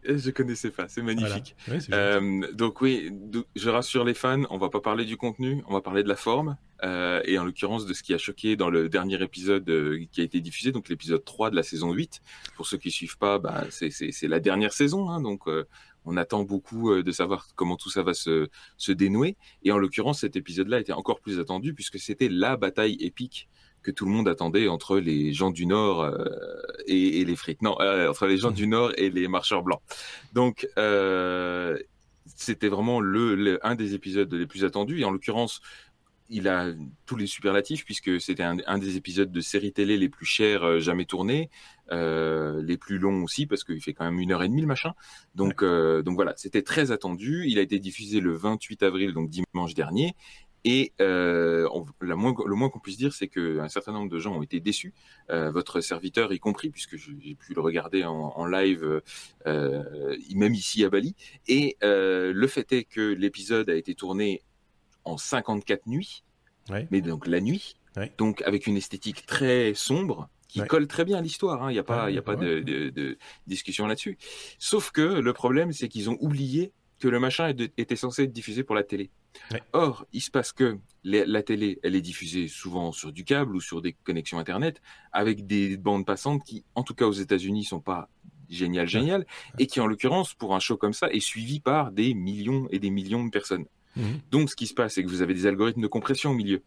Je connaissais pas, c'est magnifique. euh, donc oui, je rassure les fans, on va pas parler du contenu, on va parler de la forme, euh, et en l'occurrence de ce qui a choqué dans le dernier épisode euh, qui a été diffusé, donc l'épisode 3 de la saison 8. Pour ceux qui suivent pas, bah, c'est la dernière saison, hein, donc euh, on attend beaucoup euh, de savoir comment tout ça va se, se dénouer. Et en l'occurrence, cet épisode-là était encore plus attendu puisque c'était la bataille épique que tout le monde attendait entre les gens du Nord euh, et, et, les frites. Non, euh, entre les gens du Nord et les marcheurs blancs. Donc, euh, c'était vraiment le, le, un des épisodes les plus attendus. Et en l'occurrence, il a tous les superlatifs puisque c'était un, un, des épisodes de série télé les plus chers jamais tournés, euh, les plus longs aussi parce qu'il fait quand même une heure et demie le machin. Donc, ouais. euh, donc voilà, c'était très attendu. Il a été diffusé le 28 avril, donc dimanche dernier, et euh, on, la moins, le moins qu'on puisse dire, c'est qu'un certain nombre de gens ont été déçus, euh, votre serviteur y compris, puisque j'ai pu le regarder en, en live, euh, même ici à Bali. Et le fait est que l'épisode a été tourné en 54 nuits, ouais. mais donc la nuit, ouais. donc avec une esthétique très sombre, qui ouais. colle très bien à l'histoire. Il hein. n'y a pas, il y a pas de, de, de, discussion là-dessus. Sauf que le problème, c'est qu'ils ont oublié que le machin était censé être diffusé pour la télé. Ouais. Or, il se passe que les, la télé, elle est diffusée souvent sur du câble ou sur des connexions Internet avec des bandes passantes qui, en tout cas aux États-Unis, sont pas géniales, géniales, et qui, en l'occurrence, pour un show comme ça, est suivi par des millions et des millions de personnes. Mmh. Donc, ce qui se passe, c'est que vous avez des algorithmes de compression au milieu.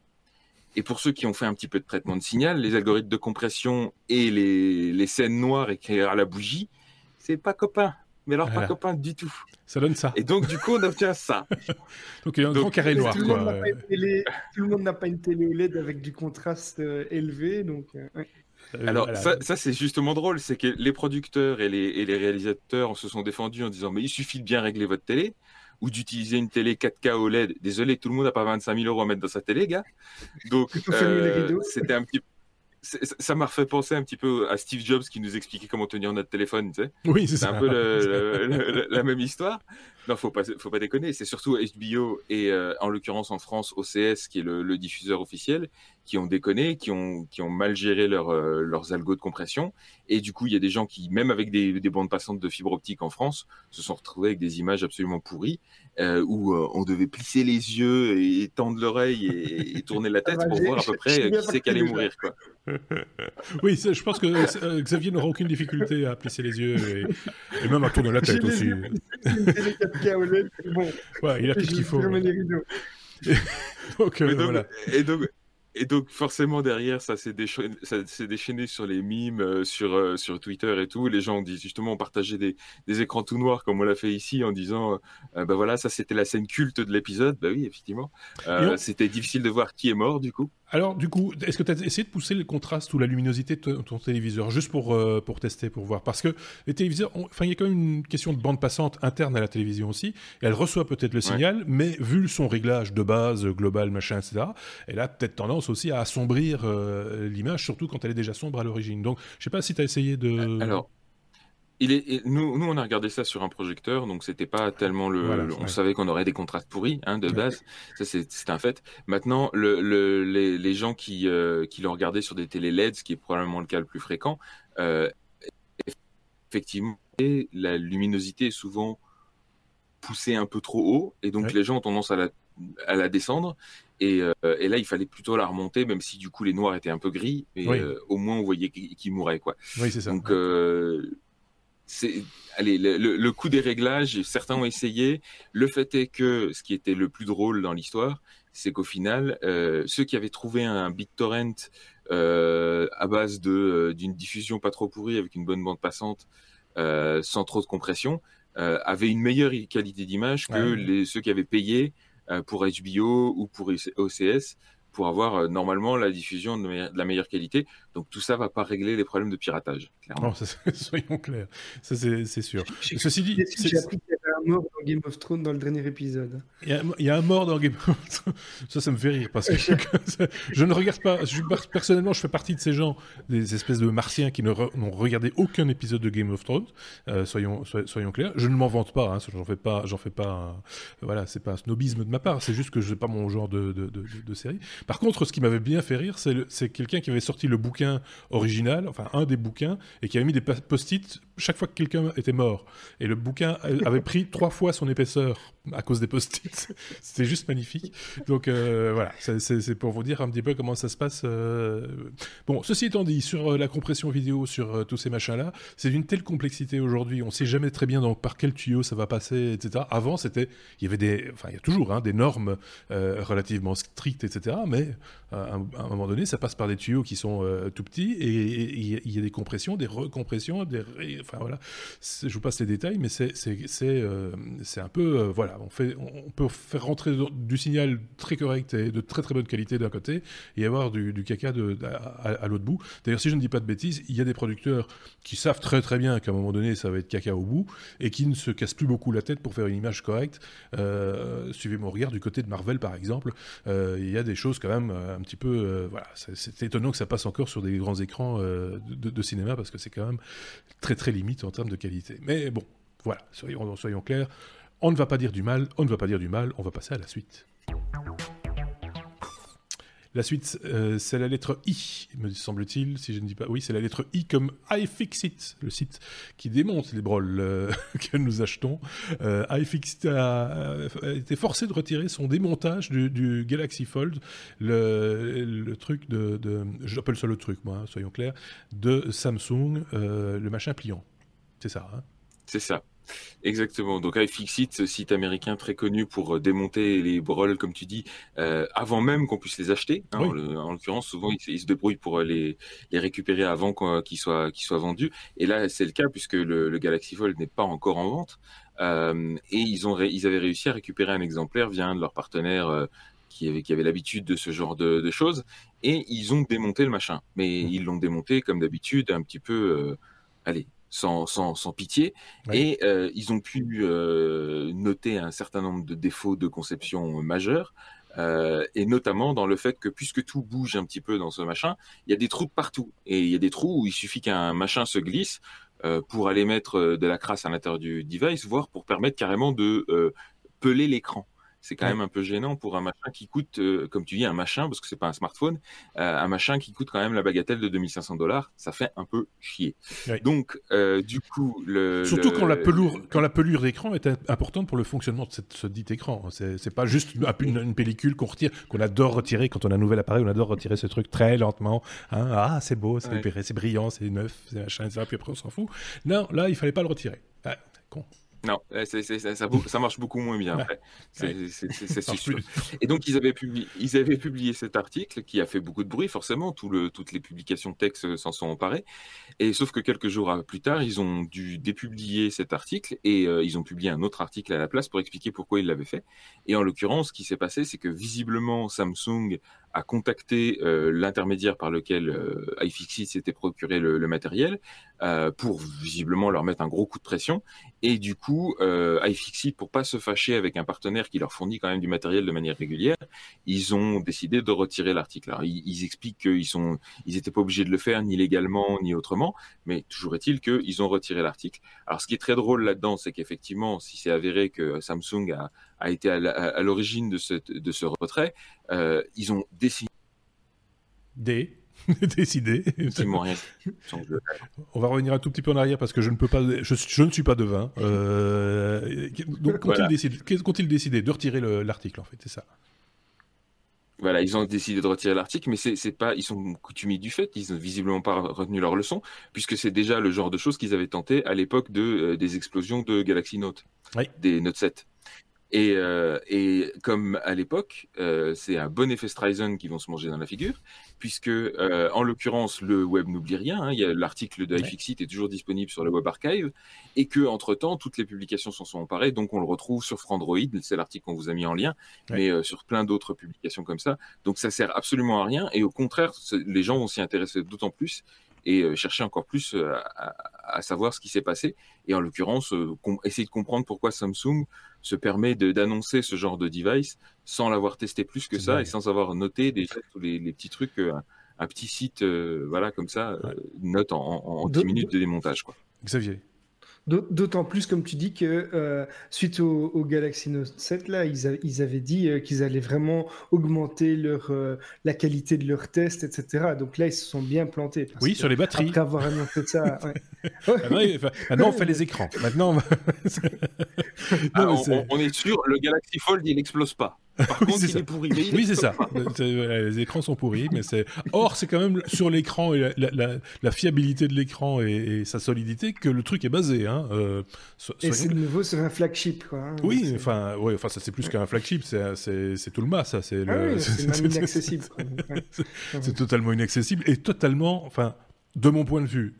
Et pour ceux qui ont fait un petit peu de traitement de signal, les algorithmes de compression et les, les scènes noires écrites à la bougie, c'est pas copain mais alors voilà. pas copain du tout. Ça donne ça. Et donc, du coup, on obtient ça. donc, il y a un donc, grand carré noir. Tout, quoi. Télé, tout, le monde n'a pas une télé OLED avec du contraste euh, élevé. Donc, euh, ouais. Alors, voilà. ça, ça c'est justement drôle, c'est que les producteurs et les, et les, réalisateurs se sont défendus en disant Mais il suffit de bien régler votre télé ou d'utiliser une télé 4K OLED. Désolé, tout le monde n'a pas 25 000 euros à mettre dans sa télé, gars. Donc, euh, c'était un petit peu ça m'a refait penser un petit peu à Steve Jobs qui nous expliquait comment tenir notre téléphone, tu sais. Oui, c'est un peu le, le, le, la même histoire. Non, faut pas, faut pas déconner. C'est surtout HBO et euh, en l'occurrence en France OCS qui est le, diffuseur officiel qui ont déconné, qui ont, qui ont mal géré leur, euh, leurs algos de compression. Et du coup, il y a des gens qui, même avec des, des, bandes passantes de fibre optique en France, se sont retrouvés avec des images absolument pourries euh, où on devait plisser les yeux et tendre l'oreille et, et, tourner la tête pour voir à peu près qui c'est qui allait mourir, quoi. Oui, je pense que Xavier n'aura aucune difficulté à plisser les yeux et, et même à tourner la tête aussi. bon, ouais, il a tout ce qu'il faut. donc, euh, donc, voilà. Et donc, et donc forcément derrière ça s'est déchaîné, déchaîné, sur les mimes, euh, sur euh, sur Twitter et tout. Les gens ont dit justement partager des, des écrans tout noirs comme on l'a fait ici en disant euh, bah voilà ça c'était la scène culte de l'épisode. Bah oui effectivement. Euh, c'était difficile de voir qui est mort du coup. Alors du coup est-ce que tu as essayé de pousser le contraste ou la luminosité de ton téléviseur juste pour euh, pour tester pour voir? Parce que les téléviseurs enfin il y a quand même une question de bande passante interne à la télévision aussi. Et elle reçoit peut-être le signal mais vu son réglage de base global machin etc. Elle a peut-être tendance aussi à assombrir euh, l'image, surtout quand elle est déjà sombre à l'origine. Donc, je sais pas si tu as essayé de. Alors. Il est, nous, nous, on a regardé ça sur un projecteur, donc c'était pas tellement le. Voilà, le on savait qu'on aurait des contrastes pourris, hein, de base. Ouais. Ça, c'est un fait. Maintenant, le, le, les, les, gens qui, euh, qui l'ont regardé sur des télé LED, ce qui est probablement le cas le plus fréquent, euh, effectivement, la luminosité est souvent poussée un peu trop haut, et donc ouais. les gens ont tendance à la, à la descendre. Et, euh, et, là, il fallait plutôt la remonter, même si du coup les noirs étaient un peu gris, mais oui. euh, au moins on voyait qu'ils qu mouraient, quoi. Oui, c'est ça. Donc, c'est, allez, le, le, coup des réglages, certains ont essayé. Le fait est que ce qui était le plus drôle dans l'histoire, c'est qu'au final, ceux qui avaient trouvé un BitTorrent à base de d'une diffusion pas trop pourrie avec une bonne bande passante, sans trop de compression, avaient une meilleure qualité d'image que les, ceux qui avaient payé pour HBO ou pour OCS pour avoir euh, normalement la diffusion de, la meilleure qualité. Donc tout ça va pas régler les problèmes de piratage. Clairement. Non, soyons clairs, ça c'est sûr. Ceci dit, j'ai appris qu'il y avait un mort dans Game of Thrones dans le dernier épisode. Il y a, un mort dans Game of Thrones. Ça, ça me fait rire parce que je ne regarde pas. Je, personnellement, je fais partie de ces gens, des espèces de martiens qui n'ont regardé aucun épisode de Game of Thrones. Euh, soyons, soyons clairs. Je ne m'en vante pas. Hein, j'en fais pas. J'en fais pas. voilà, c'est pas un snobisme de ma part. C'est juste que je pas mon genre de, de, de, de série. Par contre, ce qui m'avait bien fait rire, c'est quelqu'un qui avait sorti le bouquin original, enfin un des bouquins, et qui avait mis des post-it chaque fois que quelqu'un était mort. Et le bouquin avait pris trois fois son épaisseur à cause des post-it. C'était juste magnifique. Donc euh, voilà, c'est pour vous dire un petit peu comment ça se passe. Euh. Bon, ceci étant dit, sur euh, la compression vidéo, sur tous ces machins-là, c'est d'une telle complexité aujourd'hui, on sait jamais très bien par quel tuyau ça va passer, etc. Avant, c'était, il y avait des, enfin il y a toujours hein, des normes relativement strictes, etc. Mais à un, moment donné, ça passe par des tuyaux qui sont tout petits et il y, a des compressions, des recompressions, des, enfin voilà. Je vous passe les détails, mais c'est c'est un peu voilà on, fait, on peut faire rentrer du signal très correct et de très très bonne qualité d'un côté et avoir du, caca de, à, l'autre bout. D'ailleurs, si je ne dis pas de bêtises, il y a des producteurs qui savent très très bien qu'à un moment donné, ça va être caca au bout et qui ne se cassent plus beaucoup la tête pour faire une image correcte. Euh, suivez mon regard du côté de Marvel, par exemple. Euh, il y a des choses quand même euh, un petit peu... voilà, c'est étonnant que ça passe encore sur des grands écrans de, cinéma parce que c'est quand même très très limite en termes de qualité. Mais bon, voilà, soyons, soyons clairs, on ne va pas dire du mal, on ne va pas dire du mal, on va passer à la suite. La suite, euh, c'est la lettre I, me semble-t-il, si je ne dis pas. Oui, c'est la lettre I comme iFixit, le site qui démonte les brols euh, que nous achetons. Euh, iFixit a, été forcé de retirer son démontage du, Galaxy Fold, le, truc de, J'appelle ça le truc, moi, hein, soyons clairs, de Samsung, le machin pliant. C'est ça, hein? C'est ça. Exactement. Donc iFixit, site américain très connu pour euh, démonter les brolles, comme tu dis, euh, avant même qu'on puisse les acheter. Hein, en l'occurrence, souvent ils, se débrouillent pour euh, les, les récupérer avant qu'ils soient, vendus. Et là, c'est le cas puisque le, Galaxy Fold n'est pas encore en vente. et ils, ont ils avaient réussi à récupérer un exemplaire via un de leurs partenaires qui avait, qui avait l'habitude de ce genre de, choses. Et ils ont démonté le machin. Mais mmh. ils l'ont démonté comme d'habitude, un petit peu... allez, sans, sans, sans pitié. Et euh, ils ont pu euh, noter un certain nombre de défauts de conception majeurs. Euh, et notamment dans le fait que puisque tout bouge un petit peu dans ce machin, il y a des trous de partout. Et il y a des trous où il suffit qu'un machin se glisse pour aller mettre de la crasse à l'intérieur du device, voire pour permettre carrément de peler l'écran c'est quand même un peu gênant pour un machin qui coûte, euh, comme tu dis, un machin, parce que c'est pas un smartphone, euh, un machin qui coûte quand même la bagatelle de 2500 dollars, ça fait un peu chier. Donc, euh, du coup, le. Surtout Quand, la pelure, quand la pelure d'écran est importante pour le fonctionnement de ce dit écran. C'est pas juste une, pellicule qu'on retire, qu'on adore retirer quand on a un nouvel appareil, on adore retirer ce truc très lentement. Hein. Ah, c'est beau, c'est brillant, c'est neuf, c'est machin, etc. Puis après, on s'en fout. Non, là, il fallait pas le retirer. Ah, con. Non, ça, marche beaucoup moins bien. C'est sûr. Et donc, ils avaient, publié, ils avaient publié cet article qui a fait beaucoup de bruit, forcément. Tout le, toutes les publications de texte s'en sont emparées. Et sauf que quelques jours plus tard, ils ont dû dépublier cet article et euh, ils ont publié un autre article à la place pour expliquer pourquoi ils l'avaient fait. Et en l'occurrence, ce qui s'est passé, c'est que visiblement, Samsung a contacté euh, l'intermédiaire par lequel euh, iFixit s'était procuré le, le matériel euh, pour visiblement leur mettre un gros coup de pression. Et du coup, euh, iFixit, pour pas se fâcher avec un partenaire qui leur fournit quand même du matériel de manière régulière, ils ont décidé de retirer l'article. Ils, ils, expliquent qu'ils sont, ils étaient pas obligés de le faire ni légalement ni autrement, mais toujours est-il qu'ils ont retiré l'article. Alors, ce qui est très drôle là-dedans, c'est qu'effectivement, si c'est avéré que Samsung a, été à l'origine de ce retrait, euh, ils ont décidé. Des décidé. On va revenir un tout petit peu en arrière parce que je ne peux pas, je, ne suis pas devin. Euh, donc, qu'ont-ils décidé, décidé de retirer l'article en fait C'est ça. Voilà, ils ont décidé de retirer l'article, mais c'est pas, ils sont coutumiers du fait, ils n'ont visiblement pas retenu leur leçon, puisque c'est déjà le genre de choses qu'ils avaient tenté à l'époque de, euh, des explosions de Galaxy Note, des Note 7. Et, euh, et comme à l'époque, euh, c'est un bon effet Streisand qui vont se manger dans la figure, puisque euh, en l'occurrence, le web n'oublie rien. Hein, il y a l'article de iFixit est toujours disponible sur le Web Archive, et que entre temps, toutes les publications s'en sont emparées, donc on le retrouve sur Frandroid. C'est l'article qu'on vous a mis en lien, mais sur plein d'autres publications comme ça. Donc ça sert absolument à rien, et au contraire, les gens vont s'y intéresser d'autant plus et euh, chercher encore plus euh, à, à, savoir ce qui s'est passé. Et en l'occurrence, euh, essayer de comprendre pourquoi Samsung se permet d'annoncer ce genre de device sans l'avoir testé plus que ça et sans avoir noté déjà tous les, les petits trucs. un petit site, voilà, comme ça, note en, en 10 minutes de démontage. Quoi. Xavier D'autant plus, comme tu dis, que euh, suite au, Galaxy Note 7, là, ils, ils avaient dit euh, qu'ils allaient vraiment augmenter leur, euh, la qualité de leurs tests, etc. Donc là, ils se sont bien plantés. oui, sur les batteries. Après avoir annoncé ça. ouais. maintenant, on fait les écrans. Maintenant, ah, on, est sûr, le Galaxy Fold, il n'explose pas. Par contre, il est pourri. oui, c'est ça. les écrans sont pourris, mais c'est. Or, c'est quand même sur l'écran et la, fiabilité de l'écran et, sa solidité que le truc est basé. Hein. Euh, et c'est de nouveau sur un flagship, quoi. Hein. oui, enfin, ouais, enfin, ça c'est plus qu'un flagship, c'est tout le mas, ça. C'est ah oui, inaccessible. c'est totalement inaccessible et totalement, enfin de mon point de vue,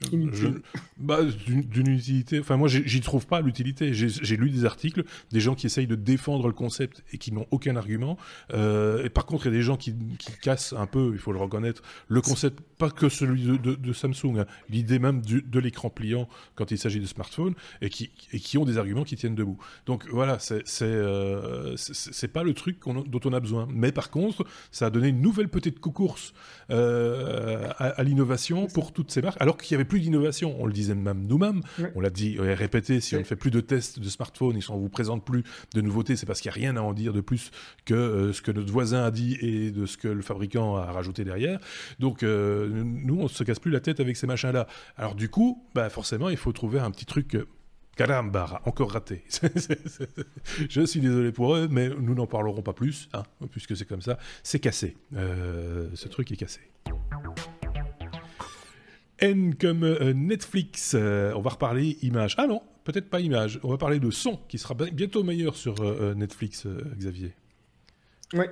bah, d'une utilité. Enfin, moi, j'y trouve pas l'utilité. J'ai lu des articles, des gens qui essayent de défendre le concept et qui n'ont aucun argument. Euh, et par contre, il y a des gens qui, cassent un peu, il faut le reconnaître, le concept, pas que celui de, Samsung, hein. l'idée même de l'écran pliant quand il s'agit de smartphones, et qui, et qui ont des arguments qui tiennent debout. Donc voilà, c'est euh, pas le truc dont on a besoin. Mais par contre, ça a donné une nouvelle petite course euh, à, à l'innovation pour tout ces marques, alors qu'il n'y avait plus d'innovation. On le disait même nous-mêmes, on l'a dit, on répété, si on ne fait plus de tests de smartphone et si on ne vous présente plus de nouveautés, c'est parce qu'il n'y a rien à en dire de plus que euh, ce que notre voisin a dit et de ce que le fabricant a rajouté derrière. Donc, euh, nous, on ne se casse plus la tête avec ces machins-là. Alors, du coup, bah, forcément, il faut trouver un petit truc. Euh, caramba, encore raté. je suis désolé pour eux, mais nous n'en parlerons pas plus, hein, puisque c'est comme ça. C'est cassé. ce truc est cassé. N comme euh, Netflix. Euh, on va reparler image. Ah non, peut-être pas image. On va parler de son qui sera bientôt meilleur sur euh, Netflix, Xavier. Oui,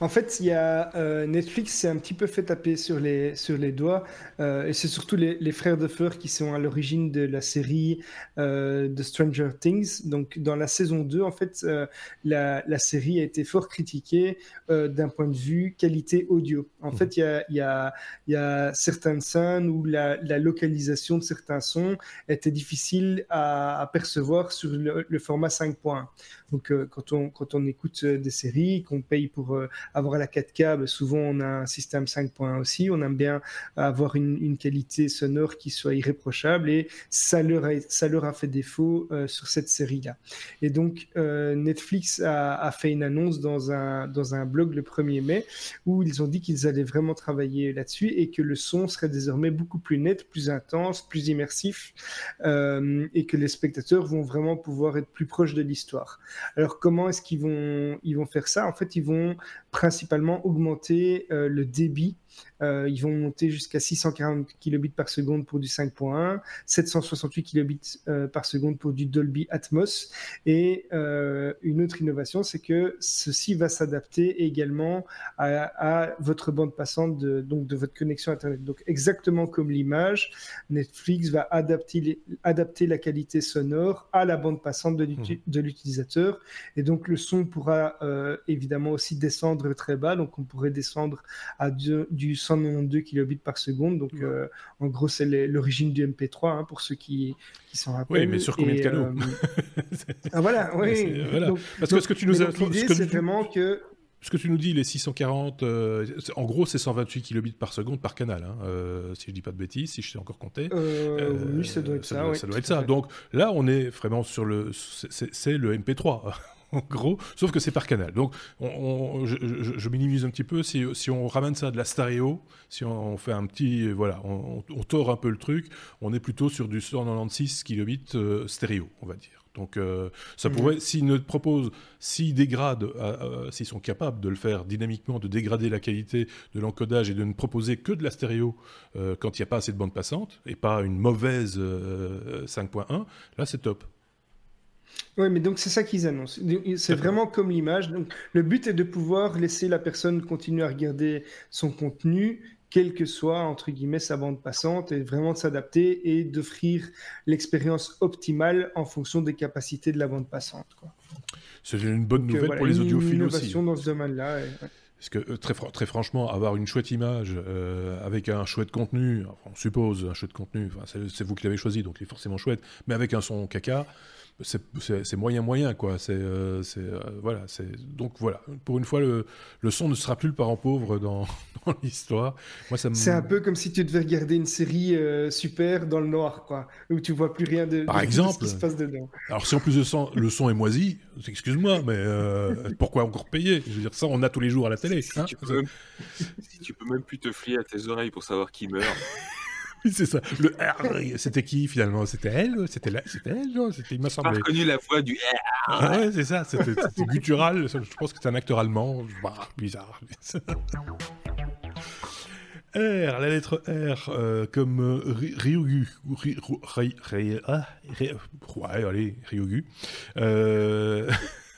en fait, il y a euh, Netflix s'est un petit peu fait taper sur les, sur les doigts, euh, et c'est surtout les, les, frères de Feur qui sont à l'origine de la série euh, de Stranger Things. Donc, dans la saison 2, en fait, euh, la, la, série a été fort critiquée d'un point de vue qualité audio. En mmh. fait, il y a, y, a, y a, certaines scènes où la, la, localisation de certains sons était difficile à, à percevoir sur le, le format 5.1. Donc, quand, on, quand on écoute des séries, qu'on paye pour euh, avoir la 4K, bah, souvent on a un système 5.1 aussi. On aime bien avoir une, qualité sonore qui soit irréprochable et ça leur a, fait défaut euh, sur cette série-là. Et donc euh, Netflix a, fait une annonce dans un, blog le 1er mai où ils ont dit qu'ils allaient vraiment travailler là-dessus et que le son serait désormais beaucoup plus net, plus intense, plus immersif et que les spectateurs vont vraiment pouvoir être plus proches de l'histoire. Alors comment est-ce qu'ils vont, ils vont faire ça? En fait, ils vont principalement augmenter euh, le débit euh, ils vont monter jusqu'à 640 kilobits par seconde pour du 5.1, 768 kilobits euh, par seconde pour du Dolby Atmos. Et une autre innovation, c'est que ceci va s'adapter également à, votre bande passante de, donc de votre connexion Internet. Donc exactement comme l'image, Netflix va adapter, adapter la qualité sonore à la bande passante de mmh. l'utilisateur. Et donc le son pourra évidemment aussi descendre très bas. Donc on pourrait descendre à du, du 192 kilobits par seconde. Donc, euh, en gros, c'est l'origine du MP3 hein, pour ceux qui, qui s'en rappellent. Oui, mais sur combien de canaux euh, ah, Voilà, oui. Parce que ce que tu nous as. L'idée, c'est vraiment que ce que tu nous dis, les 640, euh, en gros, c'est 128 kilobits par seconde par canal, hein, si je dis pas de bêtises, si je sais encore compter. oui, ça doit être ça. ça, doit être ça. Donc là, on est vraiment sur le, c'est le MP3. en gros, sauf que c'est par canal. Donc, je, minimise un petit peu. Si, on ramène ça de la stéréo, si on, fait un petit, voilà, on, tord un peu le truc, on est plutôt sur du 196 kilobits euh, stéréo, on va dire. Donc, euh, ça pourrait, s'ils ne proposent, s'ils dégradent, euh, s'ils sont capables de le faire dynamiquement, de dégrader la qualité de l'encodage et de ne proposer que de la stéréo quand il n'y a pas assez de bande passante et pas une mauvaise 5.1, là c'est top. Oui, mais donc c'est ça qu'ils annoncent. C'est vraiment comme l'image. Donc le but est de pouvoir laisser la personne continuer à regarder son contenu, quelle que soit entre guillemets sa bande passante, et vraiment de s'adapter et d'offrir l'expérience optimale en fonction des capacités de la bande passante. C'est une bonne nouvelle pour les audiophiles une innovation dans ce domaine-là. Parce que euh, très, très franchement, avoir une chouette image euh, avec un chouette contenu, on suppose un chouette contenu, c'est vous qui l'avez choisi, donc il est forcément chouette, mais avec un son caca, c'est moyen moyen quoi. C'est euh, euh, voilà c'est donc voilà. Pour une fois le, le, son ne sera plus le parent pauvre dans, dans l'histoire. Moi ça c'est un peu comme si tu devais regarder une série euh, super dans le noir quoi où tu vois plus rien de, par exemple ce qui se passe dedans. alors si en plus de son, le son est moisi excuse-moi mais pourquoi encore payer? Je veux dire ça on a tous les jours à la télé si, hein. tu, peux même, si tu peux même plus te flier à tes oreilles pour savoir qui meurt c'est ça. Le R, c'était qui finalement? C'était elle? C'était C'était elle C'était, il m'a semblé. J'ai reconnu la voix du R. Ah ouais, c'est ça. C'était, guttural. Je pense que c'est un acteur allemand. Bah, bizarre. R, la lettre R, euh, comme euh, Ryugu. Ah, ouais, allez, Ryugu. Euh,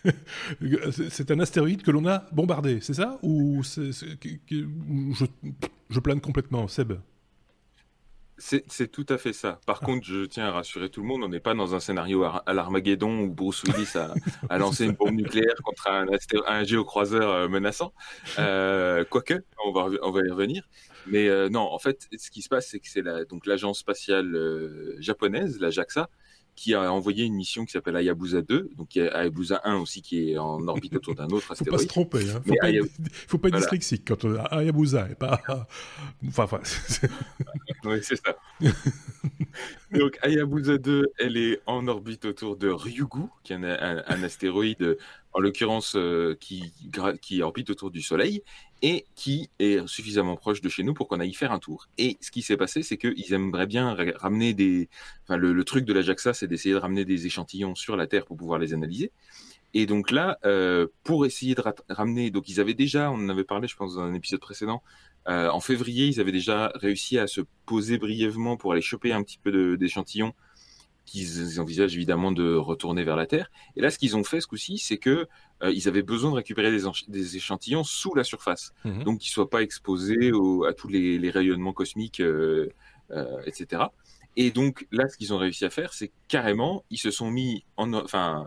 c'est un astéroïde que l'on a bombardé, c'est ça? Ou c'est, je, je plane complètement, Seb c'est tout à fait ça. Par contre, je tiens à rassurer tout le monde, on n'est pas dans un scénario à, l'Armageddon où Bruce Willis a, lancé une bombe nucléaire contre un, un géocroiseur euh, menaçant. Euh, quoique, on va, on va y revenir. Mais euh, non, en fait, ce qui se passe, c'est que c'est l'agence spatiale japonaise, la JAXA, qui a envoyé une mission qui s'appelle Hayabusa 2, donc il y a Hayabusa 1 aussi qui est en orbite autour d'un autre astéroïde. Faut pas se tromper, hein. faut, pas être, faut, pas être, dyslexique quand on a Hayabusa et pas. Enfin, enfin. oui, c'est ça. Donc Hayabusa 2, elle est en orbite autour de Ryugu, qui est un astéroïde en l'occurrence euh, qui, orbite autour du Soleil et qui est suffisamment proche de chez nous pour qu'on aille faire un tour. Et ce qui s'est passé, c'est qu'ils aimeraient bien ramener des... Enfin, le, truc de la JAXA, c'est d'essayer de ramener des échantillons sur la Terre pour pouvoir les analyser. Et donc là, euh, pour essayer de ramener... Donc ils avaient déjà, on en avait parlé, je pense, dans un épisode précédent, euh, en février, ils avaient déjà réussi à se poser brièvement pour aller choper un petit peu d'échantillons qu'ils envisagent évidemment de retourner vers la Terre. Et là, ce qu'ils ont fait ce coup-ci, c'est que euh, ils avaient besoin de récupérer des, échantillons sous la surface, mhm. donc qu'ils soient pas exposés à tous les, rayonnements cosmiques, euh, etc. Et donc là, ce qu'ils ont réussi à faire, c'est carrément, ils se sont mis en, enfin,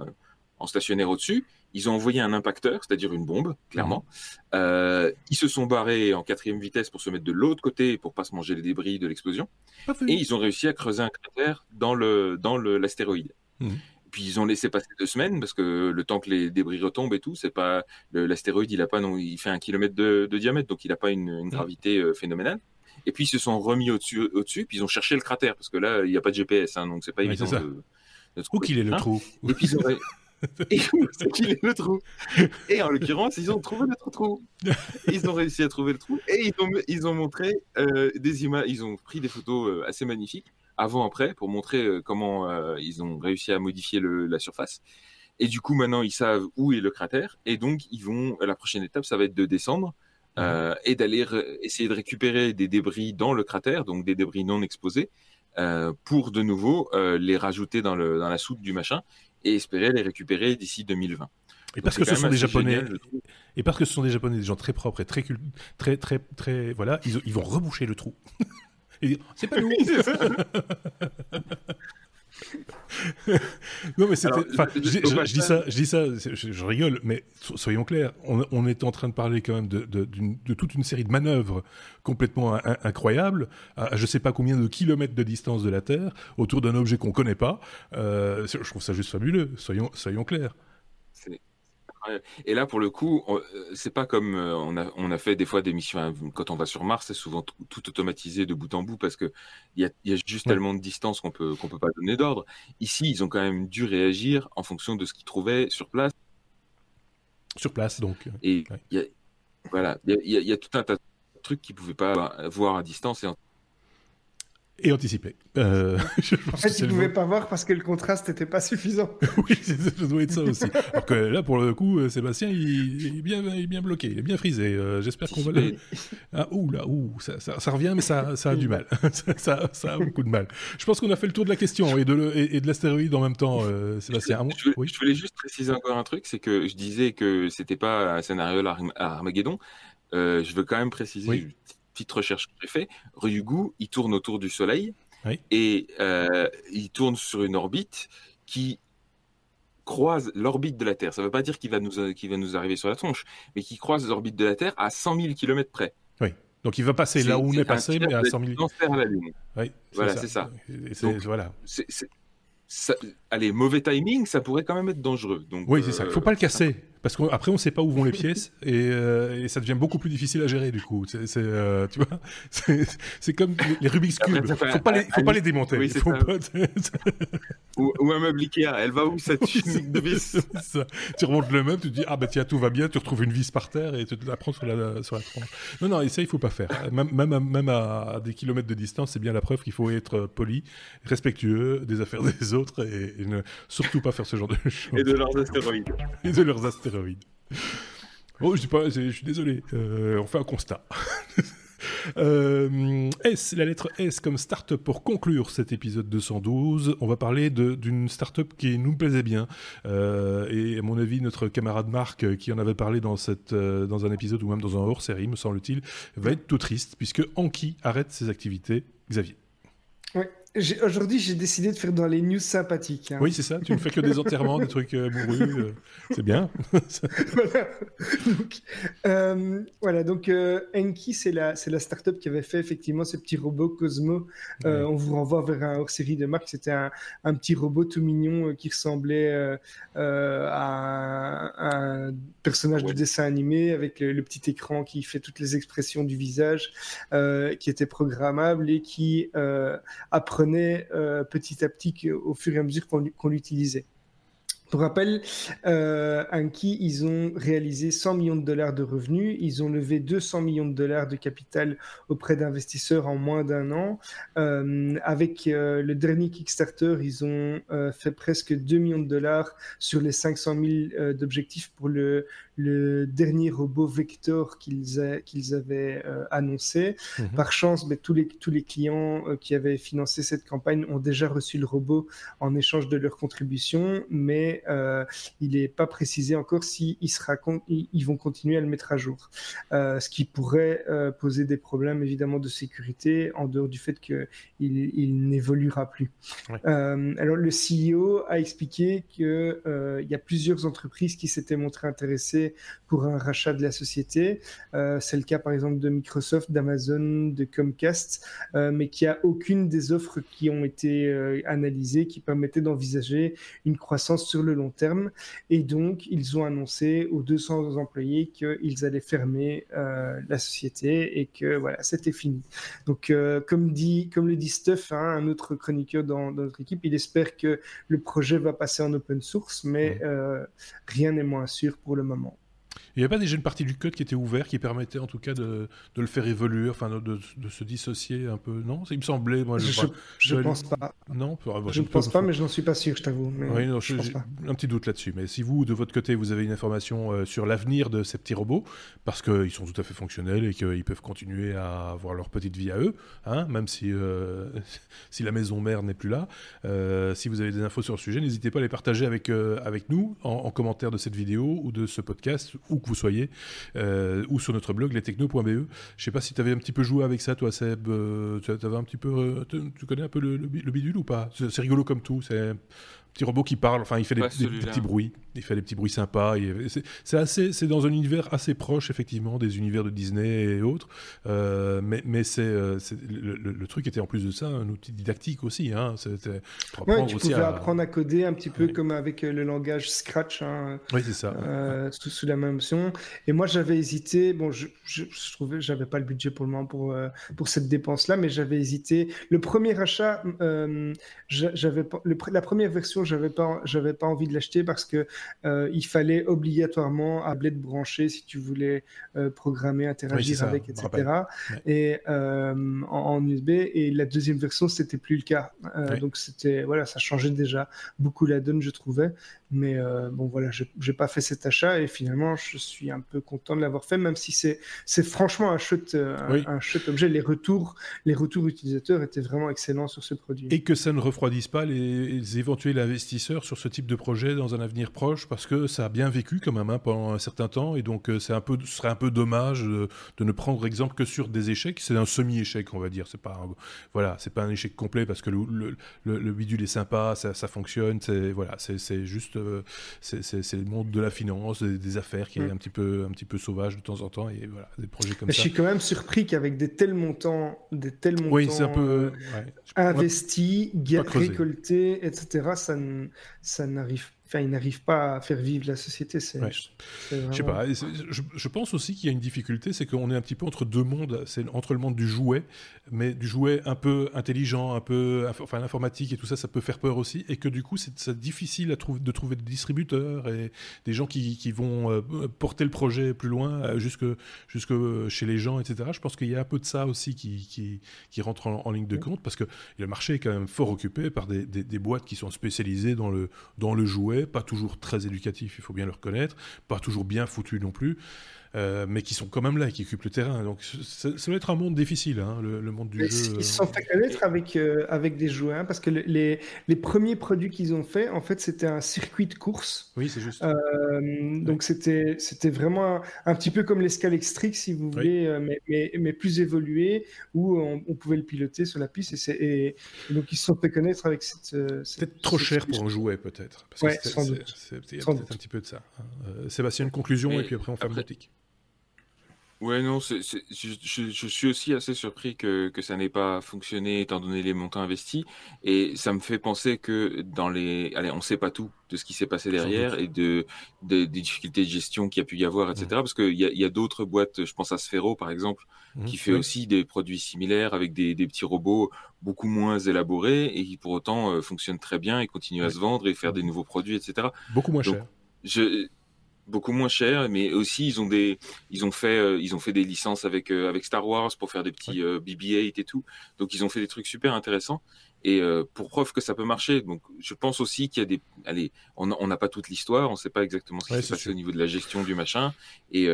en stationnaire au-dessus, ils ont envoyé un impacteur, c'est-à-dire une bombe, clairement. Euh, ils se sont barrés en quatrième vitesse pour se mettre de l'autre côté pour pas se manger les débris de l'explosion. Et ils ont réussi à creuser un cratère dans le dans l'astéroïde. Mhm. Puis ils ont laissé passer deux semaines parce que le temps que les débris retombent et tout, c'est pas l'astéroïde, il a pas non, il fait un kilomètre de, diamètre, donc il a pas une, mhm. gravité euh, phénoménale. Et puis ils se sont remis au-dessus, au-dessus, puis ils ont cherché le cratère parce que là il n'y a pas de GPS, hein, donc c'est pas évident de, de, Où qu'il est le hein trou? Et puis ils ont, et qu'il est le trou. Et en l'occurrence, ils ont trouvé notre trou. Ils ont réussi à trouver le trou et ils ont, ils ont montré euh, des images, ils ont pris des photos euh, assez magnifiques avant-après pour montrer euh, comment ils ont réussi à modifier le, la surface. Et du coup, maintenant, ils savent où est le cratère et donc ils vont. La prochaine étape, ça va être de descendre. Mhm. et d'aller essayer de récupérer des débris dans le cratère, donc des débris non exposés, pour de nouveau les rajouter dans, le, dans la soute du machin et espérer les récupérer d'ici 2020. Et parce que ce sont des Japonais, et parce que ce sont des Japonais, des gens très propres et très très très très voilà, ils, ils vont reboucher le trou. c'est pas nous. non mais c'était, je, dis ça, je dis ça, je, rigole, mais soyons clairs, on, est en train de parler quand même de, de, toute une série de manœuvres complètement incroyables, à, je sais pas combien de kilomètres de distance de la Terre, autour d'un objet qu'on connaît pas. Euh, je trouve ça juste fabuleux. Soyons, soyons clairs. Et là, pour le coup, euh, c'est pas comme euh, on a, on a fait des fois des missions quand on va sur Mars, c'est souvent tout automatisé de bout en bout parce que il y a, y a, juste tellement de distance qu'on peut qu'on peut pas donner d'ordre. Ici, ils ont quand même dû réagir en fonction de ce qu'ils trouvaient sur place. Sur place, donc. Et y a, voilà, il y, y a, tout un tas de trucs qu'ils pouvaient pas voir à distance et et anticipé. Euh, en fait, il ne pouvait pas voir parce que le contraste n'était pas suffisant. oui, ça doit être ça aussi. Alors que là, pour le coup, euh, Sébastien, il, est, bien, il est bien bloqué, il est bien frisé. Euh, j'espère qu'on va le... Ah, ouh là, ouh, ça, ça, revient, mais ça, ça a du mal. ça, ça, a beaucoup de mal. Je pense qu'on a fait le tour de la question et de, et, de l'astéroïde en même temps, Sébastien. Je, voulais, oui je, voulais, juste préciser encore un truc, c'est que je disais que c'était pas un scénario à Armageddon. je veux quand même préciser, petite recherche que j'ai fait, Ryugu, il tourne autour du Soleil et euh, il tourne sur une orbite qui croise l'orbite de la Terre. Ça ne veut pas dire qu'il va, nous, va nous arriver sur la tronche, mais qui croise l'orbite de la Terre à 100 000 km près. Oui. Donc il va passer là où on est passé, mais à 100 000 km. la Lune. Oui, voilà, c'est ça. voilà allez, mauvais timing, ça pourrait quand même être dangereux. Donc, oui, c'est ça. Il ne faut pas le casser. Parce qu'après, on ne sait pas où vont les pièces euh, et, ça devient beaucoup plus difficile à gérer du coup. C'est, euh, tu vois, c'est, comme les Rubik's Cube. Il ne faut pas les, faut pas les démonter. ou, un meuble Ikea. Elle va où cette unique de vis Tu remontes le meuble, tu te dis ah bah tiens tout va bien, tu retrouves une vis par terre et tu la prends sur la sur la tronche. Non non, et ça il faut pas faire. Même même à, même à des kilomètres de distance, c'est bien la preuve qu'il faut être poli, respectueux des affaires des autres et, ne surtout pas faire ce genre de choses. Et de leurs astéroïdes. Et de leurs astéroïdes. Oh, je, pas, suis désolé, euh, on fait un constat. Euh, S, la lettre S comme start-up pour conclure cet épisode 212. On va parler d'une start-up qui nous plaisait bien. Euh, et à mon avis, notre camarade Marc, qui en avait parlé dans, cette, dans un épisode ou même dans un hors-série, me semble-t-il, va être tout triste puisque Anki arrête ses activités. Xavier. Oui, Aujourd'hui, j'ai décidé de faire dans les news sympathiques. Hein. Oui, c'est ça. Tu ne fais que des enterrements, des trucs euh, euh c'est bien. voilà. Donc, euh, voilà. Donc, euh, Enki, c'est la, c'est la startup qui avait fait effectivement ce petit robot Cosmo. On vous renvoie vers un hors-série de marque. C'était un, un, petit robot tout mignon qui ressemblait à, un personnage de dessin animé avec le, le, petit écran qui fait toutes les expressions du visage, qui était programmable et qui après euh, petit à petit au fur et à mesure qu'on l'utilisait. Pour rappel, euh, Anki, ils ont réalisé 100 millions de dollars de revenus, ils ont levé 200 millions de dollars de capital auprès d'investisseurs en moins d'un an. Euh, avec euh, le dernier Kickstarter, ils ont fait presque 2 millions de dollars sur les 500 000 d'objectifs pour le, le dernier robot Vector qu'ils avaient euh, annoncé. Mhm. Par chance, mais tous, les, tous les clients euh, qui avaient financé cette campagne ont déjà reçu le robot en échange de leur contribution, mais euh, il n'est pas précisé encore s'ils si ils vont continuer à le mettre à jour. ce qui pourrait poser des problèmes évidemment de sécurité en dehors du fait qu'il il, n'évoluera plus. alors le CEO a expliqué qu'il y a plusieurs entreprises qui s'étaient montrées intéressées pour un rachat de la société. Euh, c'est le cas par exemple de Microsoft, d'Amazon, de Comcast, euh, mais qui a aucune des offres qui ont été euh, analysées qui permettaient d'envisager une croissance sur le long terme. Et donc, ils ont annoncé aux 200 employés qu'ils allaient fermer la société et que voilà, c'était fini. Donc, comme, dit, comme le dit Stuff, hein, un autre chroniqueur dans, dans, notre équipe, il espère que le projet va passer en open source, mais rien n'est moins sûr pour le moment. Il n'y avait pas déjà une partie du code qui était ouverte, qui permettait en tout cas de, de le faire évoluer, enfin de, de, se dissocier un peu, non? Il me semblait, moi, je ne pense pas. Non, je ne pense pas, mais je n'en suis pas sûr, je t'avoue. Oui, je, pense pas. un petit doute là-dessus. Mais si vous, de votre côté, vous avez une information euh, sur l'avenir de ces petits robots, parce qu'ils sont tout à fait fonctionnels et qu'ils peuvent continuer à avoir leur petite vie à eux, hein, même si, euh, si la maison mère n'est plus là, euh, si vous avez des infos sur le sujet, n'hésitez pas à les partager avec, avec nous en, en commentaire de cette vidéo ou de ce podcast ou que vous soyez, euh, ou sur notre blog lestechno.be. Je sais pas si tu avais un petit peu joué avec ça, toi, Seb. Euh, tu, avais un petit peu, euh, tu connais un peu le, le bidule ou pas? C'est rigolo comme tout. C'est petit robot qui parle, enfin il fait des, petits bruits, il fait des petits bruits sympas. C'est assez, c'est dans un univers assez proche effectivement des univers de Disney et autres, euh, mais, mais c'est euh, le, truc était en plus de ça un outil didactique aussi. Hein, ouais, tu pouvais apprendre à coder un petit peu comme avec euh, le langage Scratch. Hein, oui c'est ça. sous, la même option. Et moi j'avais hésité, bon je, je, je trouvais j'avais pas le budget pour le moment pour pour cette dépense là, mais j'avais hésité. Le premier achat, j'avais la première version version, j'avais pas, j'avais pas envie de l'acheter parce que euh, il fallait obligatoirement un blade branché si tu voulais euh, programmer, interagir avec, etc. Et en, en, USB. Et la deuxième version, c'était plus le cas. Donc c'était, voilà, ça changeait déjà beaucoup la donne, je trouvais. Mais bon, voilà, j'ai pas fait cet achat et finalement, je suis un peu content de l'avoir fait, même si c'est, franchement un chouette, un, chouette objet. Les retours, les retours utilisateurs étaient vraiment excellents sur ce produit. Et que ça ne refroidisse pas les, éventuels investisseurs sur ce type de projet dans un avenir proche, parce que ça a bien vécu quand même hein, pendant un certain temps, et donc euh, c'est un peu, ce serait un peu dommage de, ne prendre exemple que sur des échecs. C'est un semi-échec, on va dire. C'est pas, un, voilà, c'est pas un échec complet parce que le, le, bidule est sympa, ça, ça fonctionne. C'est voilà, c'est juste, euh, c'est le monde de la finance, des, affaires qui est mm. un petit peu, un petit peu sauvage de temps en temps, et voilà, des projets comme Mais ça. Je suis quand même surpris qu'avec des tels montants, des tels montants. Oui, c'est un peu investi, récolté, etc., ça, ça n'arrive enfin, ils n'arrivent pas à faire vivre la société. C'est, je sais pas. Je, pense aussi qu'il y a une difficulté, c'est qu'on est un petit peu entre deux mondes. C'est entre le monde du jouet, mais du jouet un peu intelligent, un peu, enfin l'informatique et tout ça, ça peut faire peur aussi, et que du coup, c'est, difficile à de trouver des distributeurs et des gens qui, qui vont euh, porter le projet plus loin, euh, jusque, jusque chez les gens, etc. Je pense qu'il y a un peu de ça aussi qui, qui, qui rentre en, ligne de compte, parce que le marché est quand même fort occupé par des, des, des boîtes qui sont spécialisées dans le, dans le jouet pas toujours très éducatif, il faut bien le reconnaître, pas toujours bien foutu non plus. Euh, mais qui sont quand même là et qui occupent le terrain. Donc ça, va être un monde difficile, hein, le, monde du jeu. Ils se sont fait connaître avec, euh, avec des joueurs, hein, parce que les, les premiers produits qu'ils ont fait, en fait, c'était un circuit de course. Oui, c'est juste. Euh, donc c'était c'était vraiment un, petit peu comme l'escale extrique, si vous voulez, mais, mais, mais, plus évolué, où on, pouvait le piloter sur la piste. Et, et, donc ils se sont fait connaître avec cette... peut-être trop cher pour en jouer, peut-être. Ouais, sans doute. C'est peut-être un petit peu de ça. Hein. Sébastien, une conclusion, et puis après on ferme la boutique. Ouais, non, c'est, je, je, suis aussi assez surpris que, que ça n'ait pas fonctionné étant donné les montants investis. Et ça me fait penser que dans les. Allez, on ne sait pas tout de ce qui s'est passé derrière et de, des difficultés de gestion qu'il y a pu y avoir, etc. Mmh. Parce qu'il y a, y a d'autres boîtes, je pense à Sphero par exemple, mmh. qui fait aussi des produits similaires avec des, des, petits robots beaucoup moins élaborés et qui pour autant euh, fonctionnent très bien et continuent à se vendre et faire des nouveaux produits, etc. Beaucoup moins cher. Je, beaucoup moins cher, mais aussi ils ont des, ils ont fait, euh, ils ont fait des licences avec euh, avec Star Wars pour faire des petits euh, BB-8 et tout. Donc ils ont fait des trucs super intéressants. Et pour preuve que ça peut marcher, donc je pense aussi qu'il y a des, allez, on n'a pas toute l'histoire, on ne sait pas exactement ce qui s'est passé au niveau de la gestion du machin, et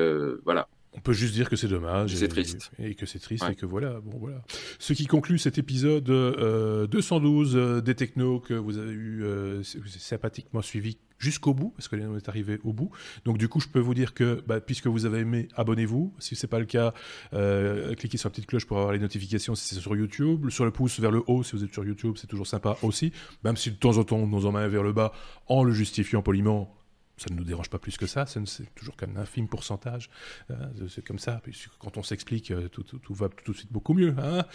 voilà. On peut juste dire que c'est dommage. C'est triste. Et que c'est triste et que voilà. Bon, voilà. Ce qui conclut cet épisode 212 des technos que vous avez eu sympathiquement suivi jusqu'au bout, parce que on est arrivé au bout. Donc du coup, je peux vous dire que bah, puisque vous avez aimé, abonnez-vous. Si ce n'est pas le cas, euh, cliquez sur la petite cloche pour avoir les notifications si c'est sur YouTube. Sur le pouce vers le haut si vous êtes sur YouTube, c'est toujours sympa aussi. Même si de temps en temps on nous en met vers le bas en le justifiant poliment. Ça ne nous dérange pas plus que ça, c'est toujours qu'un infime pourcentage. Euh, c'est comme ça, quand on s'explique, euh, tout, va tout de suite beaucoup mieux. Hein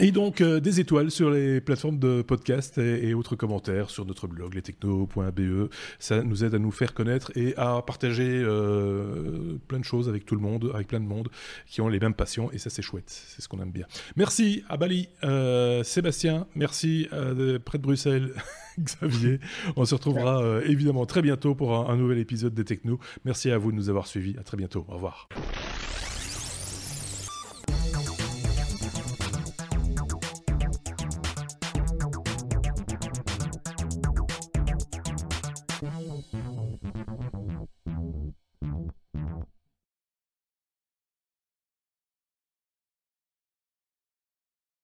et donc euh, des étoiles sur les plateformes de podcast et, autres commentaires sur notre blog lestechno.be. Ça nous aide à nous faire connaître et à partager euh, plein de choses avec tout le monde, avec plein de monde qui ont les mêmes passions et ça c'est chouette, c'est ce qu'on aime bien. Merci à Bali, euh, Sébastien, merci près de Bruxelles, Xavier. On se retrouvera évidemment très bientôt pour un, un nouvel épisode des Techno. Merci à vous de nous avoir suivis. À très bientôt. Au revoir.